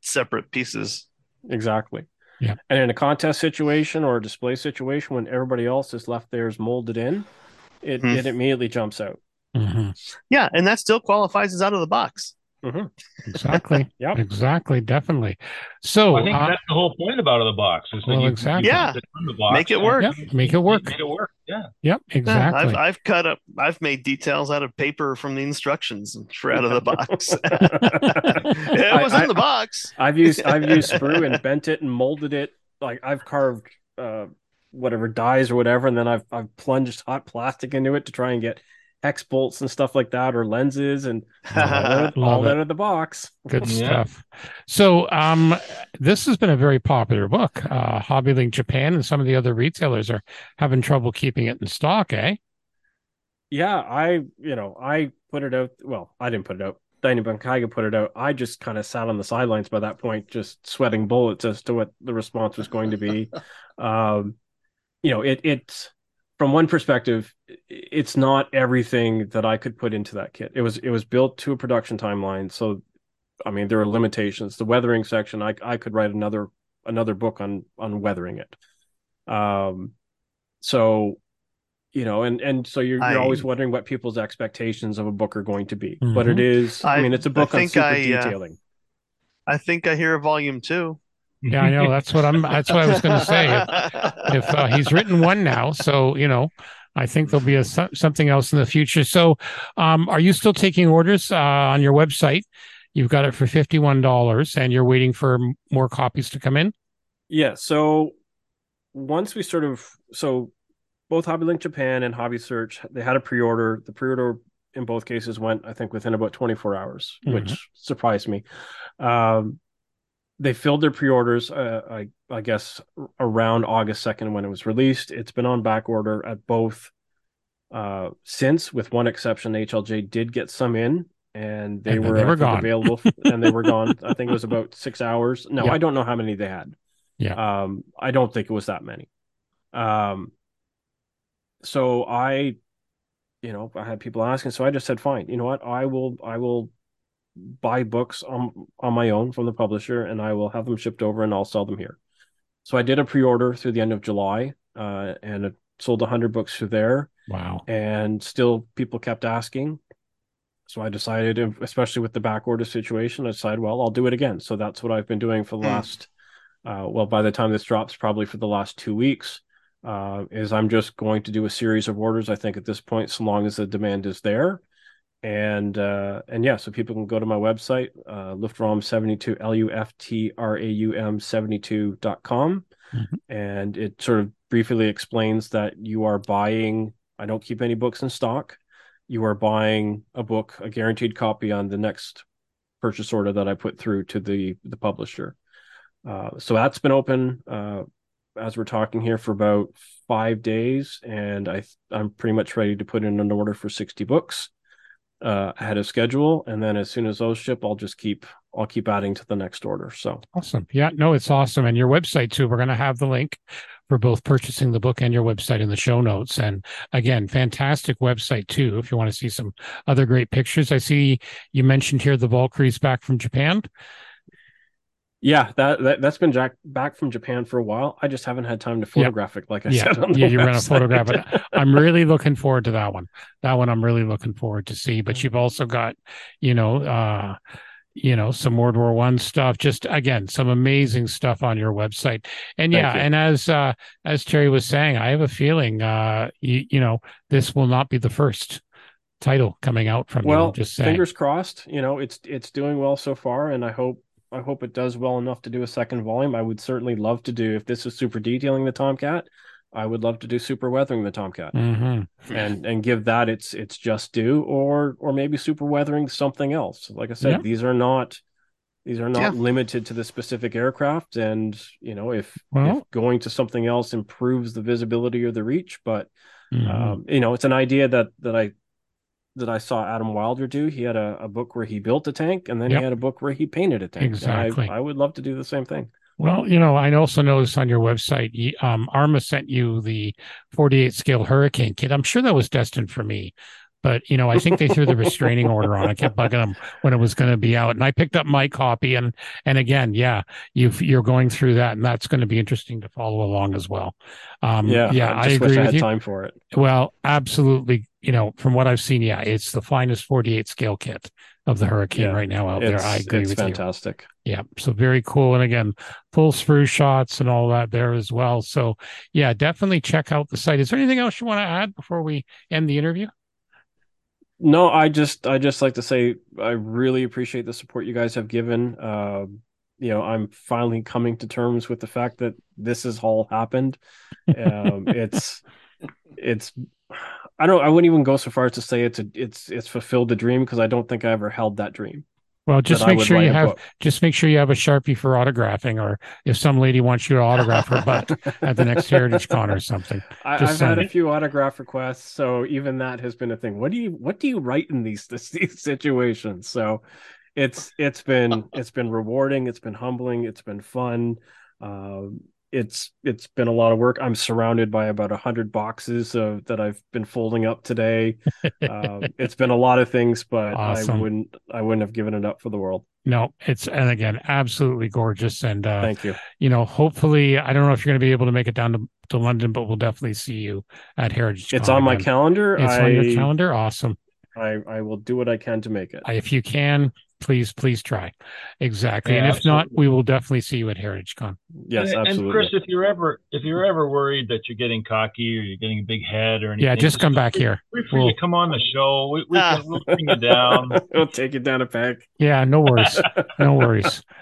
separate pieces.
exactly
Yeah.
and in a contest situation or a display situation when everybody else has left theirs molded in it,
Hmm.
it immediately jumps out
Mhm.
Yeah, and that still qualifies as out of the box.
Exactly.
Yep.
Exactly. Definitely. So
I think
uh,
that's the whole point about out of the box is that
Well,
you,
exactly.
you
Yeah.
put it in the box
Make it
and
work.
yeah, make it work.
Make it work. Yeah.
Yep.
Yeah,
Exactly.
I've I've cut up I've made details out of paper from the instructions for out of the box. it was
I-
in the box.
I've used I've used sprue and bent it and molded it. Like I've carved uh whatever dies or whatever, and then I've I've plunged hot plastic into it to try and get X bolts and stuff like that or lenses and all out,
Love
all
it.
out of the box.
Good
Yeah.
stuff. So, um, this has been a very popular book. Uh, HobbyLink Japan and some of the other retailers are having trouble keeping it in stock, eh?
Yeah, I you know I put it out. Well, I didn't put it out. Dainippon Kaiga put it out. I just kind of sat on the sidelines by that point, just sweating bullets as to what the response was going to be. um, you know, it it's from one perspective, it's not everything that I could put into that kit. It was it was built to a production timeline, so I mean there are limitations. The weathering section, I I could write another another book on on weathering it. Um, so you know, and and so you're you're
I-
always wondering what people's expectations of a book are going to be. But it is, I,
I-
mean, it's a book on super
I, uh,
detailing.
I think I hear a volume two.
Yeah, I know. That's what I'm. That's what I was going to say. If, if uh, he's written one now, so you know, I think there'll be a something else in the future. So, um, are you still taking orders uh, on your website? You've got it for fifty one dollars, and you're waiting for more copies to come in.
Yeah. So once we sort of so both HobbyLink Japan and Hobby Search they had a pre-order. The pre-order in both cases went I think within about 24 hours,
Mhm.
which surprised me. Um, they filled their pre-orders. Uh, I I guess around August second when it was released. It's been on back order at both uh, since, with one exception. HLJ did get some in, and they
And
were,
they were gone.
available, and they were gone. I think it was about six hours. No,
Yeah.
I don't know how many they had.
Yeah.
Um, I don't think it was that many. Um, so I, you know, I had people asking, so I just said, fine. You know what? I will, I will buy books on on my own from the publisher, and I will have them shipped over, and I'll sell them here. So I did a pre-order through the end of July, uh, and it sold hundred books through there
Wow.
and still people kept asking. So I decided, especially with the back order situation, I decided, well, I'll do it again. So that's what I've been doing for the
Hmm.
last, uh, well, by the time this drops, probably for the last two weeks, uh, is I'm just going to do a series of orders. I think at this point, so long as the demand is there, and uh, and yeah, so people can go to my website, uh, Luftraum seventy two L U F T R A U M seventy two dot com,
Mhm.
and it sort of briefly explains that you are buying. I don't keep any books in stock. You are buying a book, a guaranteed copy on the next purchase order that I put through to the the publisher. Uh, so that's been open uh, as we're talking here for about five days, and I I'm pretty much ready to put in an order for sixty books uh, ahead of schedule, and then as soon as those ship, I'll just keep I'll keep adding to the next order. So
Awesome. Yeah, no, it's awesome. And your website too. We're going to have the link for both purchasing the book and your website in the show notes. And again, fantastic website too. If you want to see some other great pictures, I see you mentioned here the Valkyries back from Japan.
Yeah, that, that that's been jack, back from Japan for a while. I just haven't had time to photograph it, like I
Yeah,
said. On the
yeah, you're going to photograph it. I'm really looking forward to that one. That one I'm really looking forward to see. But you've also got, you know, uh, you know, some World War One stuff. Just again, some amazing stuff on your website. And yeah, and as uh, as Terry was saying, I have a feeling, uh, you, you know, this will not be the first title coming out from
well
I'm just saying.
fingers crossed you know it's it's doing well so far and i hope i hope it does well enough to do a second volume i would certainly love to do if this is super detailing the tomcat i would love to do super weathering the tomcat
hmm
and and give that its its just due or or maybe super weathering something else like i said
Yeah.
these are not these are not
Yeah.
limited to the specific aircraft and you know if
Well-
if going to something else improves the visibility or the reach but
Mhm.
um, you know, it's an idea that that I that I saw Adam Wilder do. He had a, a book where he built a tank, and then
Yep.
he had a book where he painted a tank.
Exactly.
I, I would love to do the same thing.
Well, you know, I also noticed on your website, um, Arma sent you the 48 scale Hurricane kit. I'm sure that was destined for me, but you know, I think they threw the restraining order on. I kept bugging them when it was going to be out, and I picked up my copy. And and again, yeah, you've you're going through that, and that's going to be interesting to follow along as well. Um,
yeah,
yeah,
I
I, agree
I
with
had
you.
time for it.
Well, absolutely. You know, from what I've seen, yeah, it's the finest 48 scale kit of the Hurricane
Yeah,
right now out there. I agree
it's
with you.
fantastic.
Yeah, so very cool. And again, full sprue shots and all that there as well. So yeah, definitely check out the site. Is there anything else you want to add before we end the interview?
No, I just I just like to say I really appreciate the support you guys have given. Uh, you know, I'm finally coming to terms with the fact that this has all happened. Um, it's it's I don't I wouldn't even go so far as to say it's a it's it's fulfilled the dream because I don't think I ever held that dream.
Well, just make sure you have
book.
just make sure you have a sharpie for autographing, or if some lady wants you to autograph her butt at the next Heritage Con or something.
I, I've had a few autograph requests, so even that has been a thing. What do you what do you write in these these situations? So it's it's been it's been rewarding, it's been humbling, it's been fun. Um, it's it's been a lot of work. I'm surrounded by about a hundred boxes of, that I've been folding up today. Um, it's been a lot of things, but I wouldn't I wouldn't have given it up for the world.
No, it's and again, absolutely gorgeous. And uh,
Thank you.
you know, hopefully, I don't know if you're going to be able to make it down to, to London, but we'll definitely see you at Heritage.
It's
Con
on my calendar.
It's
I,
on your calendar. Awesome.
I I will do what I can to make it.
If you can, please, please try. Exactly.
Yeah,
and if not, we will definitely see you at Heritage Con.
Yes,
and,
absolutely.
And Chris, if you're ever if you're ever worried that you're getting cocky or you're getting a big head or anything,
Yeah, just come back here.
We're free
We'll-
to come on the show. We, we ah. can, we'll bring you down.
we'll take it down a peg.
Yeah, no worries. no worries.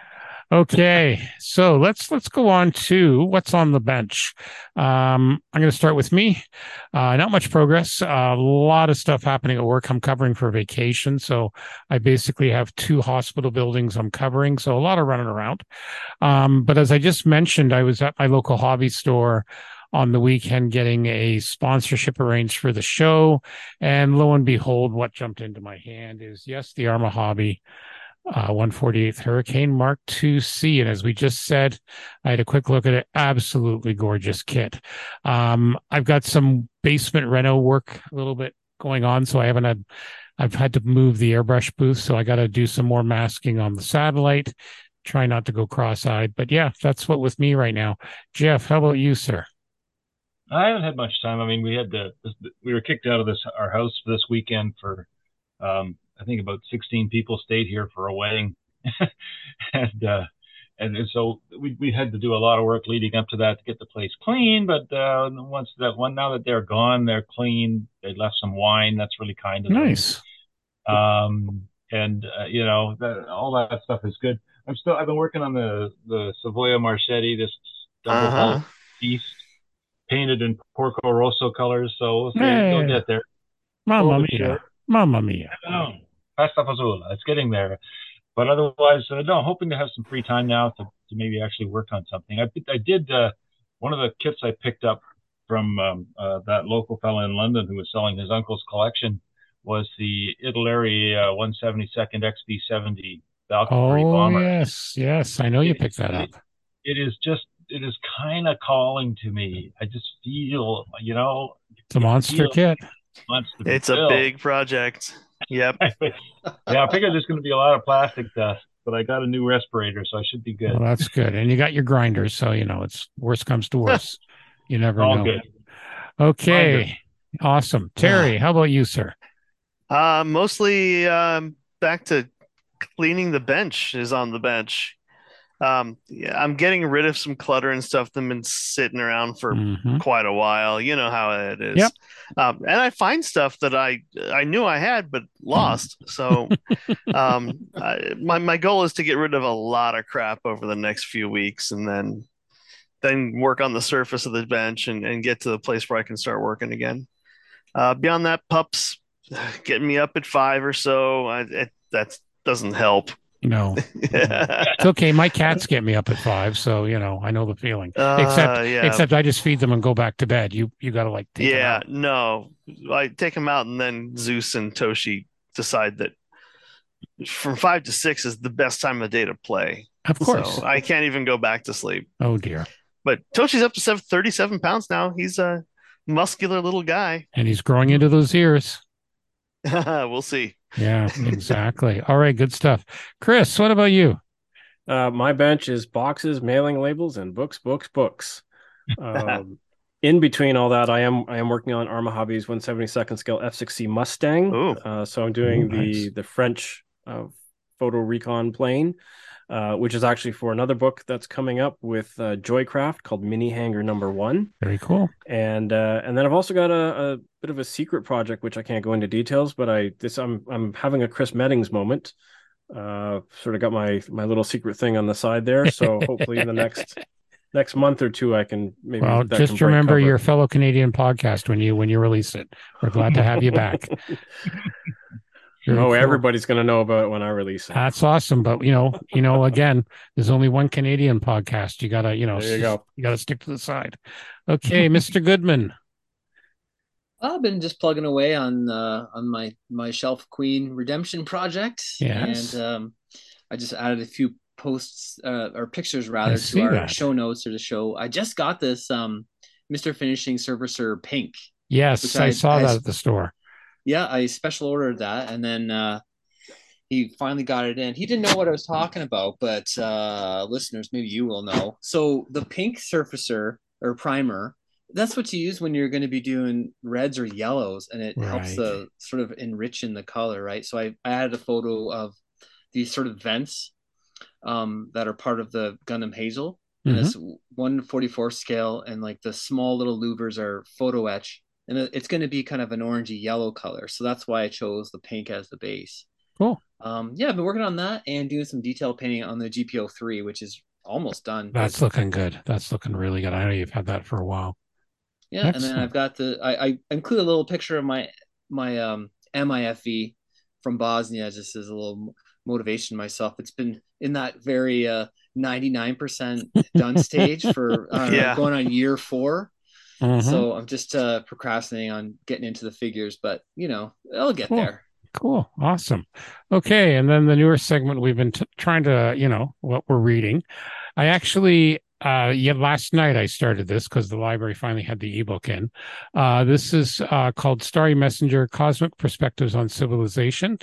Okay, so let's let's go on to what's on the bench. Um, I'm going to start with me. Uh, not much progress. A lot of stuff happening at work. I'm covering for vacation, so I basically have two hospital buildings I'm covering. So a lot of running around. Um, but as I just mentioned, I was at my local hobby store on the weekend getting a sponsorship arranged for the show, and lo and behold, what jumped into my hand is yes, the Arma Hobby uh, 148th Hurricane Mark II-C. And as we just said, I had a quick look at it. Absolutely gorgeous kit. Um, I've got some basement reno work a little bit going on, so I haven't had. I've had to move the airbrush booth, so I got to do some more masking on the satellite. Try not to go cross-eyed, but yeah, that's what with me right now. Geoff, how about you, sir?
I haven't had much time. I mean, we had the we were kicked out of this our house this weekend for um, I think about 16 people stayed here for a wedding, and uh, and so we we had to do a lot of work leading up to that to get the place clean. But uh, once that one now that they're gone, they're clean. They left some wine. That's really kind of
nice.
Them. Um, and uh, you know that, all that stuff is good. I'm still I've been working on the the Savoia Marchetti, this double uh-huh. piece painted in Porco Rosso colors. So we'll see. Hey. We'll get there.
Mamma mia. Mamma mia.
Pasta Fazula. It's getting there. But otherwise, uh, no, I'm hoping to have some free time now to, to maybe actually work on something. I, I did, uh, one of the kits I picked up from um, uh, that local fellow in London who was selling his uncle's collection was the Italeri uh, 172nd XB70 Valkyrie
oh,
bomber.
yes, yes. I know you picked that up.
it is just, it is kind of calling to me. I just feel, you know,
it's a monster kit.
It's a big project. Yep.
yeah, I figured there's going to be a lot of plastic dust, but I got a new respirator, so I should be good.
Well, that's good. And you got your grinders, so you know it's worst comes to worst. you never
All
know.
Good.
Okay. Grinder. Awesome. Terry, how about you, sir?
Uh mostly um back to cleaning the bench is on the bench um yeah i'm getting rid of some clutter and stuff that's been sitting around for mm-hmm. quite a while. You know how it is.
Yep.
um and i find stuff that i i knew i had but lost. So um I, my, my goal is to get rid of a lot of crap over the next few weeks and then then work on the surface of the bench and, and get to the place where i can start working again. Uh beyond that pups getting me up at five or so I, it, that doesn't help
no, it's okay. My cats get me up at five, so you know I know the feeling. Uh, except, yeah. except I just feed them and go back to bed. You you got to like
yeah, no, I take them out and then Zeus and Toshi decide that from five to six is the best time of the day to play.
Of course,
so I can't even go back to sleep.
Oh dear.
But Toshi's up to 37 pounds now. He's a muscular little guy,
and he's growing into those ears.
we'll see.
Yeah, exactly. All right, good stuff. Chris, what about you?
Uh, my bench is boxes, mailing labels, and books, books, books. Um, in between all that, I am I am working on Arma Hobbies 172nd scale F6C Mustang. Uh, so I'm doing Ooh, the nice. the French uh, photo recon plane uh, which is actually for another book that's coming up with uh, Joycraft called Mini Hanger Number One.
Very cool.
And uh, and then I've also got a, a, bit of a secret project which I can't go into details, but I this I'm I'm having a Chris Meddings moment. Uh, sort of got my my little secret thing on the side there. So hopefully in the next next month or two I can maybe.
Well, just remember your fellow Canadian podcast when you when you release it. We're glad to have you back.
Very oh, cool. everybody's going to know about it when I release it.
That's awesome. But you know, you know, again, there's only one Canadian podcast. You gotta, you know,
there you go.
You gotta stick to the side. Okay, Mr. Goodman.
I've been just plugging away on uh, on my my Shelf Queen Redemption project.
Yes.
And um, I just added a few posts uh, or pictures rather to our that. show notes or the show. I just got this um, Mr. Finishing Surfacer Pink.
Yes, I, I, saw I, that at the store
yeah, I special ordered that, and then uh, he finally got it in. He didn't know what I was talking about, but uh, listeners, maybe you will know. So the pink surfacer or primer, that's what you use when you're going to be doing reds or yellows, and it right. helps the sort of enrich in the color, right? So I, I added a photo of these sort of vents um, that are part of the Gundam Hazel. And mm-hmm. this 144 scale, and like the small little louvers are photo etch and it's going to be kind of an orangey yellow color. So that's why I chose the pink as the base.
Cool.
Um, yeah, I've been working on that and doing some detail painting on the GPO three, which is almost done.
That's looking good. That's looking really good. I know you've had that for a while.
Yeah,
Excellent.
and then I've got the I, I include a little picture of my my um MIFE from Bosnia just as a little motivation myself. It's been in that very uh 99% done stage for uh,
Yeah.
going on year 4.
Mhm.
So I'm just uh procrastinating on getting into the figures, but you know, I'll get
Cool.
there.
Cool. Awesome. Okay. And then the newer segment we've been t- trying to, you know, what we're reading. I actually, uh, yeah, last night I started this because the library finally had the ebook in. Uh, this is uh, called Starry Messenger Cosmic Perspectives on Civilization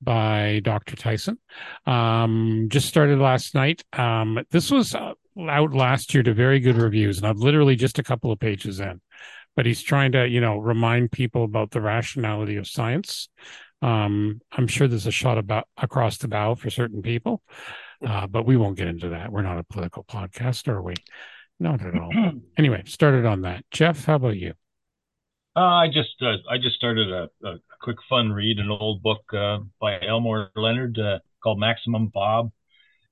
by Dr. Tyson. Um, just started last night. Um, this was uh, out last year to very good reviews, and I'm literally just a couple of pages in. But he's trying to, you know, remind people about the rationality of science. Um, I'm sure there's a shot about across the bow for certain people, uh, but we won't get into that. We're not a political podcast, are we? Not at all. anyway, started on that. Geoff, how about you?
Uh, I just uh, I just started a, a quick fun read, an old book uh, by Elmore Leonard uh, called Maximum Bob,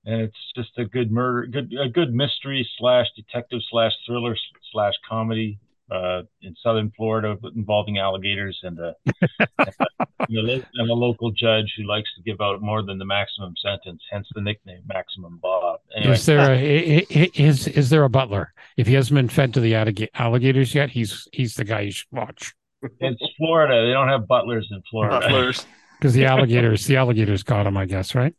and it's just a good murder, good a good mystery slash detective slash thriller slash comedy uh, in southern Florida involving alligators and a, and, a, and, a, and a local judge who likes to give out more than the maximum sentence, hence the nickname Maximum Bob. Anyway,
Is there a i- i- is is there a butler? If he hasn't been fed to the alligators yet, he's he's the guy you should watch
it's Florida. They don't have butlers in Florida.
Butlers.
because the alligators the alligators got him, I guess, right?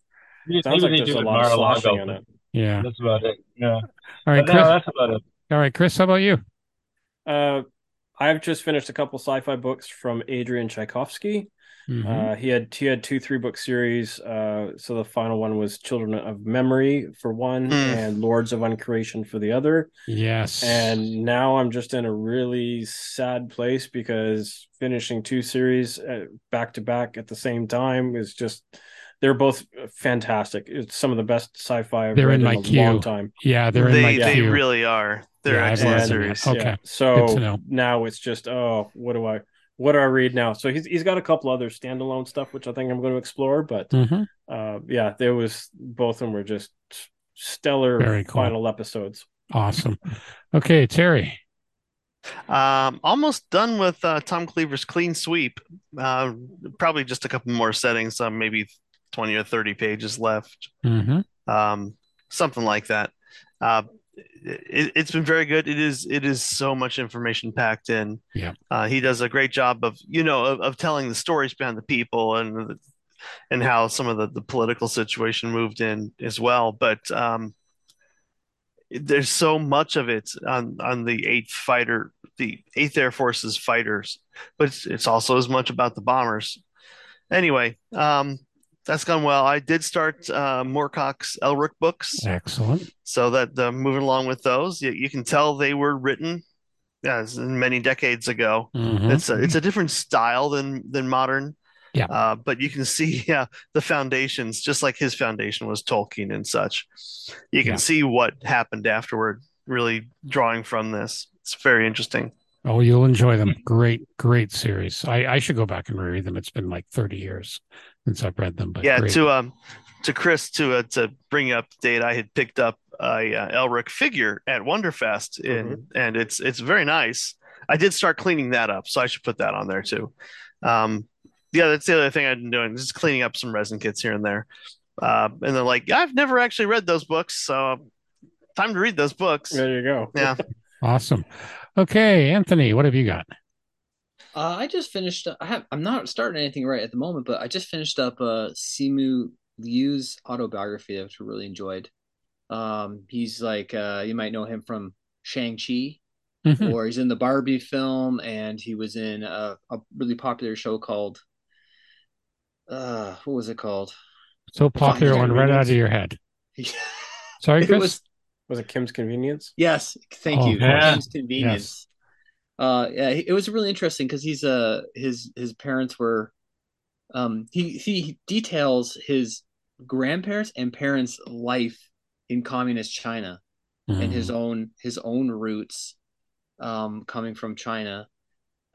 Maybe
Sounds like
they
there's a lot of
Mar-a-Lago,
slashing in it.
Yeah.
That's about it. Yeah.
All right,
But no,
Chris.
that's about it.
All right, Chris. How about you?
Uh, I've just finished a couple sci-fi books from Adrian Tchaikovsky.
Mhm.
Uh, he had he had two three book series. Uh, so the final one was Children of Memory for one,
Mm.
and Lords of Uncreation for the other.
yes.
And now I'm just in a really sad place because finishing two series uh, back to back at the same time is just they're both fantastic. It's some of the best sci-fi I've
They're
read
in
in, a
queue.
long time.
yeah, they're in
they
my
they
queue.
really are. They're
Yeah,
excellent series.
Okay.
Yeah. So now it's just oh, what do I what do I read now? So he's he's got a couple other standalone stuff which I think I'm going to explore, but
Mhm.
uh yeah, there was both of them were just stellar
Very cool.
final episodes.
Awesome. Okay, Terry.
Um, almost done with uh, Tom Cleaver's Clean Sweep. Uh, probably just a couple more settings, uh, maybe 20 or 30 pages left.
hmm
um, something like that. Uh, it, it's been very good. It is it is so much information packed in.
Yeah.
uh, he does a great job of you know of, of telling the stories behind the people and and how some of the, the political situation moved in as well. But um, there's so much of it on on the Eighth Fighter, the Eighth Air Force's fighters, but it's, it's also as much about the bombers. Anyway, um, that's gone well. I did start uh, Moorcock's Elric books,
Excellent.
so that uh, moving along with those, you, you can tell they were written as many decades ago.
Mhm.
It's a it's a different style than than modern.
Yeah.
Uh, but you can see yeah, the foundations, just like his foundation was Tolkien and such. You can
Yeah.
see what happened afterward, really drawing from this. It's very interesting.
Oh, you'll enjoy them. Great, great series. I, I should go back and reread them. It's been like 30 years since I've read them, but
yeah,
great.
to um to Chris to uh, to bring up the date, I had picked up a uh, Elric figure at Wonderfest, in, and it's it's very nice. I did start cleaning that up, so I should put that on there too. Um, yeah, that's the other thing I've been doing, just cleaning up some resin kits here and there. Uh, and they're like, I've never actually read those books, so time to read those books.
There you go.
Yeah,
awesome. Okay, Anthony, what have you got?
Uh, I just finished. I have. I'm not starting anything right at the moment, but I just finished up uh, Simu Liu's autobiography, which I really enjoyed. Um, he's like uh, you might know him from Shang Chi,
Mhm.
or he's in the Barbie film, and he was in a, a really popular show called. Uh, what was it called?
So popular one right out of your head. Sorry,
it
Chris.
was
Was it Kim's Convenience?
Yes, thank
Oh,
you.
yeah.
Kim's convenience. Uh, yeah, it was really interesting because he's uh his his parents were, um, he he details his grandparents and parents' life in communist China and
Mm-hmm.
his own his own roots, um, coming from China,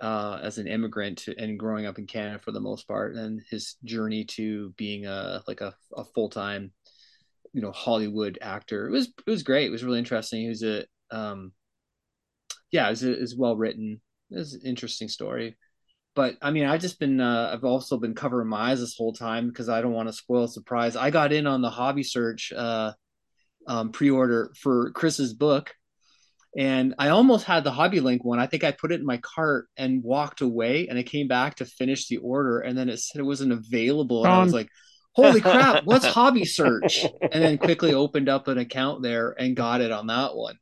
uh, as an immigrant to, and growing up in Canada for the most part, and his journey to being a like a, a full time, you know, Hollywood actor. It was it was great. It was really interesting. He was a um, yeah, it was, it well written. It's an interesting story. But I mean, I've just been uh, I've also been covering my eyes this whole time because I don't want to spoil a surprise. I got in on the hobby search uh, um, pre-order for Chris's book and I almost had the Hobby Link one. I think I put it in my cart and walked away, and I came back to finish the order, and then it said it wasn't available, and I was like, "Holy crap! What's Hobby Search?" And then quickly opened up an account there and got it on that one.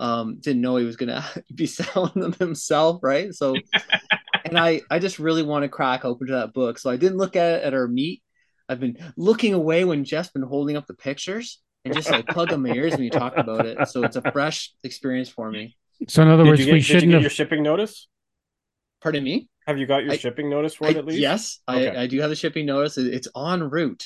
Um, didn't know he was gonna be selling them himself, right? So, and I I just really want to crack open to that book, so I didn't look at it at our meet. I've been looking away when Geoff's been holding up the pictures and just like plug on my ears when you talk about it. So it's a fresh experience for me.
So in other
Did
words,
you get,
we
did
shouldn't
get
have.
your shipping notice?
Pardon me.
Have you got your
I-
shipping notice for
I,
it at least?
yes,
Okay.
I, I do have the shipping notice. It's en route.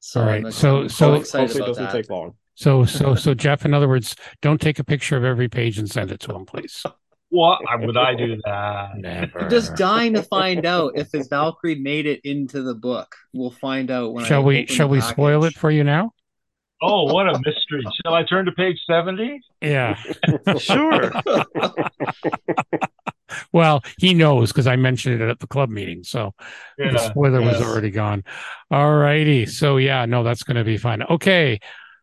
So
All right,
I'm,
so-
I'm
so-
quite excited
Hopefully, it doesn't
that.
take long.
So so so Geoff, in other words, don't take a picture of every page and send it to him, please.
What would I do that?
Never.
I'm just dying to find out if his Valkyrie made it into the book. We'll find out when. I
Shall we shall
the
we spoil it for you now?
Oh, what a mystery! Shall I turn to page seventy?
Yeah.
Sure.
Well, he knows because I mentioned it at the club meeting. So the spoiler was already gone. All righty. So yeah, no, that's going to be fun. Okay,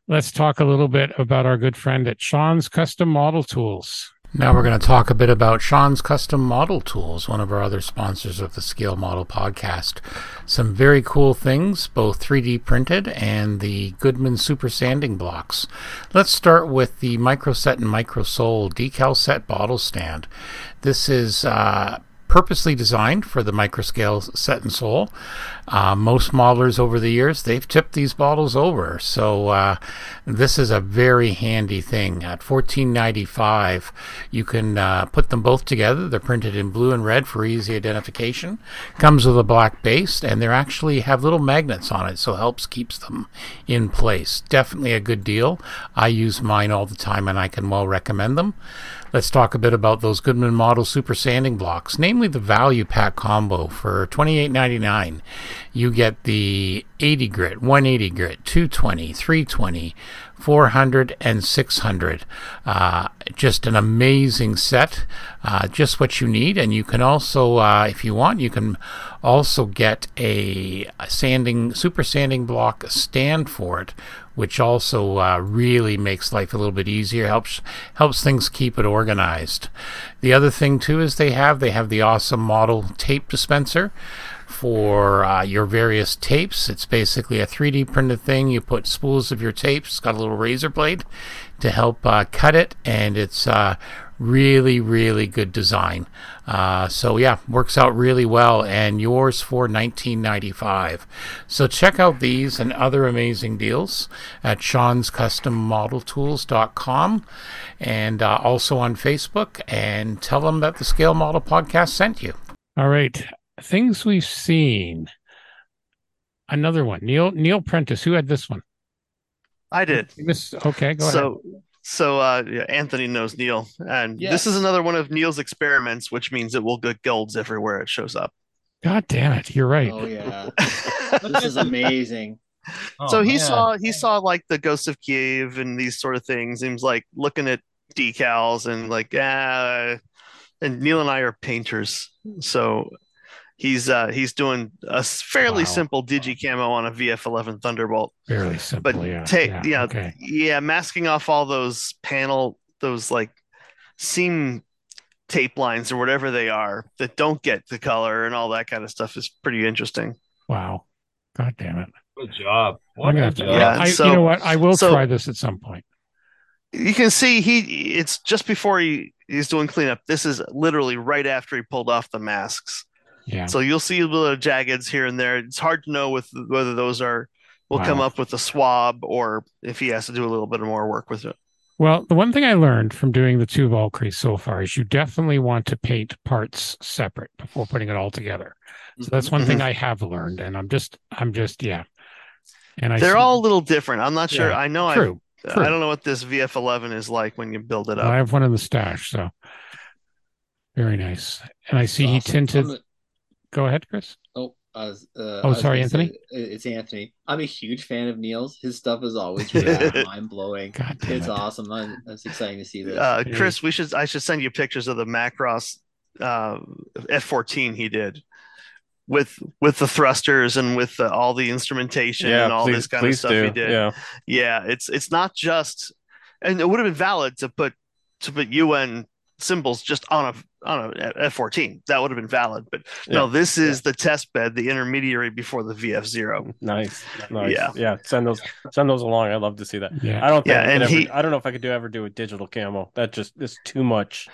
let's talk a little bit about our good friend at Sean's Custom Model Tools. Now we're going to talk a bit about Sean's Custom Model Tools, one of our other sponsors of the Scale Model podcast. Some very cool things, both 3D printed and the Goodman Super Sanding blocks. Let's start with the Microset and Microsol decal set bottle stand. This is uh, purposely designed for the microscale set and Sol. Uh, most modelers over the years they've tipped these bottles over, so uh, this is a very handy thing. At fourteen ninety five, you can uh, put them both together. They're printed in blue and red for easy identification. Comes with a black base, and they actually have little magnets on it, so helps keeps them in place. Definitely a good deal. I use mine all the time, and I can well recommend them. Let's talk a bit about those Goodman Model Super Sanding blocks, namely the Value Pack combo for $28.99. You get the 80 grit, 180 grit, 220, 320, 400, and 600. Uh, just an amazing set, uh, just what you need. And you can also, uh, if you want, you can also get a, a sanding, super sanding block stand for it, which also uh, really makes life a little bit easier. helps helps things keep it organized. The other thing too is they have they have the awesome model tape dispenser for uh, your various tapes. It's basically a 3D printed thing. You put spools of your tapes. It's got a little razor blade to help uh, cut it, and it's uh, really, really good design. Uh, so yeah, works out really well, and yours for 19.95. So check out these and other amazing deals at Sean'sCustomModelTools.com, and uh, also on Facebook, and tell them that the Scale Model Podcast sent you. All right, things we've seen. Another one, Neil Neil Prentice. Who had this one?
I did.
This okay. Go ahead.
So so uh yeah, Anthony knows Neil. And
Yes.
this is another one of Neil's experiments, which means it will get golds everywhere it shows up.
God damn it, you're right.
Oh yeah, this is amazing.
Oh,
so he
man.
saw he saw like the Ghost of Kiev and these sort of things. He was like looking at decals and like ah. And Neil and I are painters, so he's uh he's doing a fairly
Wow.
simple digi camo on a VF11 Thunderbolt.
Fairly simple.
But
yeah.
take
yeah.
yeah,
Okay.
yeah, masking off all those panel those like seam tape lines or whatever they are that don't get the color and all that kind of stuff is pretty interesting.
Wow. God damn it.
Good job.
I'm
What
gonna have to.
job.
Yeah,
I,
so-
you know what? I will
so-
try this at some point.
You can see he it's just before he he's doing cleanup. This is literally right after he pulled off the masks.
Yeah.
So you'll see a little jaggeds here and there. It's hard to know with whether those are will come up with a swab or if he has to do a little bit more work with it.
Well, the one thing I learned from doing the two Valkyries so far is you definitely want to paint parts separate before putting it all together. So that's one
Mm-hmm.
thing I have learned, and I'm just, I'm just, yeah. And I
They're
see-
all a little different. I'm not sure.
Yeah,
I know I
true. true.
I don't know what this VF11 is like when you build it up.
I have one in the stash, so
Very nice. And I see he
Awesome.
tinted.
I'm a-
Go ahead, Chris.
Oh, I was, uh,
Oh, sorry,
gonna say,
Anthony?
uh, it's Anthony. I'm a huge fan of Neil's. His stuff is always rad, mind blowing. It's
it.
awesome. I'm, it's exciting to see this.
Uh,
Yeah.
Chris, we should I should send you pictures of the Macross uh, F14 he did with with the thrusters and with the, all the instrumentation and all
please,
this kind of stuff
do.
he did.
Yeah,
Yeah, it's it's not just, and it would have been valid to put to put UN symbols just on a on a F fourteen. That would have been valid, but no, this is the test bed, the intermediary before the VF zero.
nice, nice.
Yeah.
Yeah, Send those, send those along. I'd love to see that.
Yeah.
I don't think
Yeah,
I,
and
ever,
he-
I don't know if I could do ever do a digital camo. That just is too much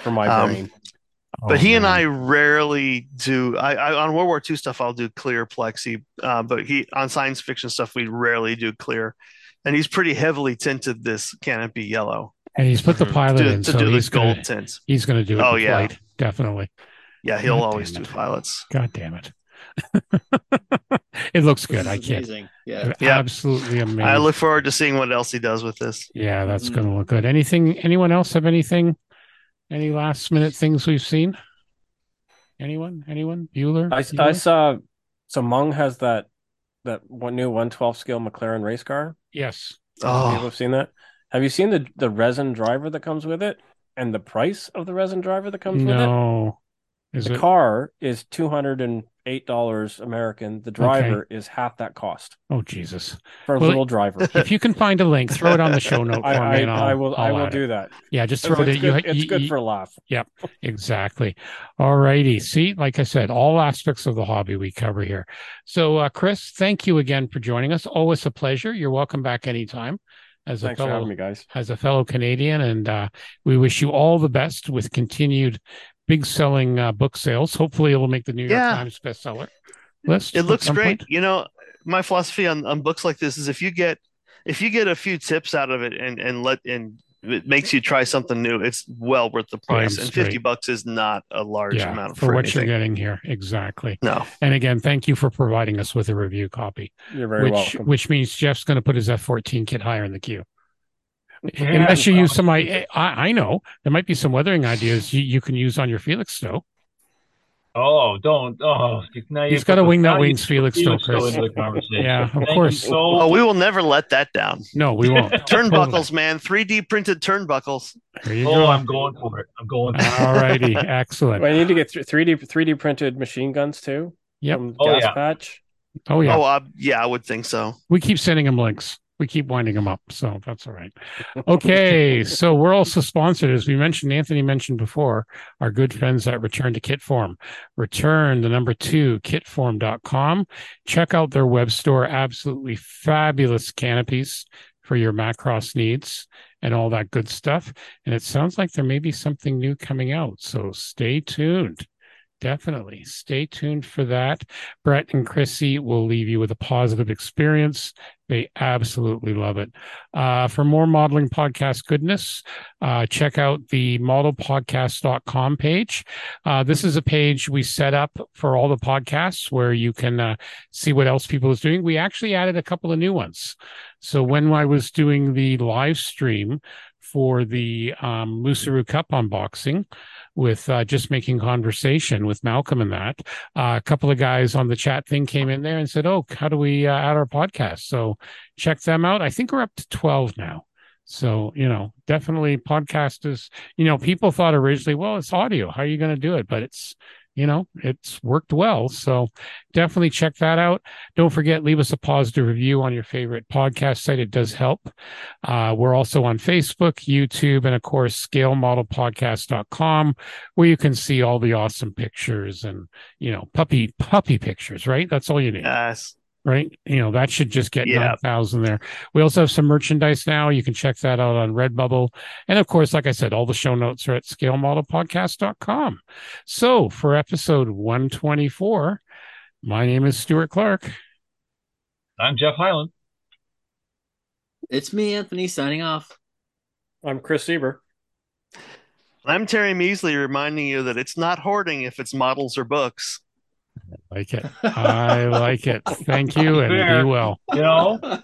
for my
Um,
brain.
But
Oh,
he and. I rarely do. I, I on World War II stuff, I'll do clear plexi. Uh, but he on science fiction stuff, we rarely do clear. And he's pretty heavily tinted this canopy yellow
and he's put the
Mhm.
pilot
to,
in,
to
so
do
he's
the gold
gonna
tints.
he's gonna do it.
Oh, yeah.
flight, definitely.
Yeah, he'll
God
always do
it.
pilots.
God damn it. it looks
This
good. I can't.
amazing. Yeah.
Yeah.
Absolutely amazing.
I look forward to seeing what else he does with this.
Yeah, that's
Mhm.
going to look good. Anything? Anyone else have anything? Any last minute things we've seen? Anyone? Anyone? Bueller?
I, I saw. So Meng has that that one new 112 scale McLaren race car.
Yes.
People
Oh,
have seen that. Have you seen the the resin driver that comes with it, and the price of the resin driver that comes with it?
No.
The
it?
car is two hundred and eight dollars American. The driver is half that cost
Oh Jesus!
for a
Well,
little driver.
If you can find a link, throw it on the show note for
I,
me,
I,
and I'll,
I will I
I'll
will
add it.
do that.
Yeah, just
It's,
throw it.
it's
in. You,
good, it's
you-
good for a laugh.
yeah exactly. All righty. See, like I said, all aspects of the hobby we cover here. So, uh, Chris, thank you again for joining us. Always a pleasure. You're welcome back anytime. As a
Thanks for
fellow
having me, guys.
as a fellow Canadian, and uh, we wish you all the best with continued big selling uh, book sales. Hopefully, it'll make the New York
Yeah.
Times bestseller list.
it looks great.
point.
You know, my philosophy on, on books like this is if you get if you get a few tips out of it and and let and it makes you try something new, it's well worth the price.
Damn
And fifty bucks is not a large
Yeah,
amount
for,
for,
what
anything.
you're getting here, exactly.
No,
And again, thank you for providing us with a review copy,
You're very
which
welcome.
which means Geoff's going to put his F14 kit higher in the queue.
Yeah,
Unless you
well,
use some, I, I I know there might be some weathering ideas you, you can use on your Felixstowe.
Oh, don't. Oh, now
He's
you
got to wing that
you
wings
Felixstowe,
Felix Stowe Chris.
into the conversation.
Yeah, of
Thank
course.
so-
oh, we will never let that down.
No, we won't.
Turnbuckles, man, three D printed turnbuckles.
There you
oh,
go.
I'm going for it. I'm going. For it.
All righty, excellent.
Well, I need to get three D three D printed machine guns too.
Yep.
From
Oh,
Gas
yeah.
Patch.
Oh yeah,
Oh, uh, yeah, I would think so.
we keep sending him links. We keep winding them up, so that's all right. Okay, so we're also sponsored, as we mentioned. Anthony mentioned before, our good friends at Return to Kitform. Return the number two kitform.com. Check out their web store. Absolutely fabulous canopies for your Macross needs and all that good stuff. And it sounds like there may be something new coming out, so stay tuned. Definitely stay tuned for that. Brett and Chrissy will leave you with a positive experience. They absolutely love it. Uh, for more modeling podcast goodness, uh, check out the modelpodcast.com page. Uh, this is a page we set up for all the podcasts where you can uh, see what else people is doing. We actually added a couple of new ones. So when I was doing the live stream for the um, Cup unboxing with uh, just making conversation with Malcolm and that, uh, a couple of guys on the chat thing came in there and said, "Oh, how do we uh, add our podcast?" So check them out. I think we're up to twelve now. So you know, definitely podcast is. You know, people thought originally, well, it's audio. How are you going to do it? But it's you know, it's worked well. So definitely check that out. Don't forget, leave us a positive review on your favorite podcast site. It does help. Uh, we're also on Facebook, YouTube, and of course, scalemodelpodcast.com, where you can see all the awesome pictures and, you know, puppy, puppy pictures, right? That's all you need
Yes.
Right? You know, that should just get
Yeah.
9,000 there. We also have some merchandise now. You can check that out on Redbubble. And of course, like I said, all the show notes are at scalemodelpodcast.com. So for episode 124, my name is Stuart Clark.
I'm Geoff Highland.
It's me, Anthony, signing off.
I'm Kris Siebert.
I'm Terry Measley reminding you that it's not hoarding if it's models or books.
Like it. I like it. Thank you and
Fair.
be well.
You know,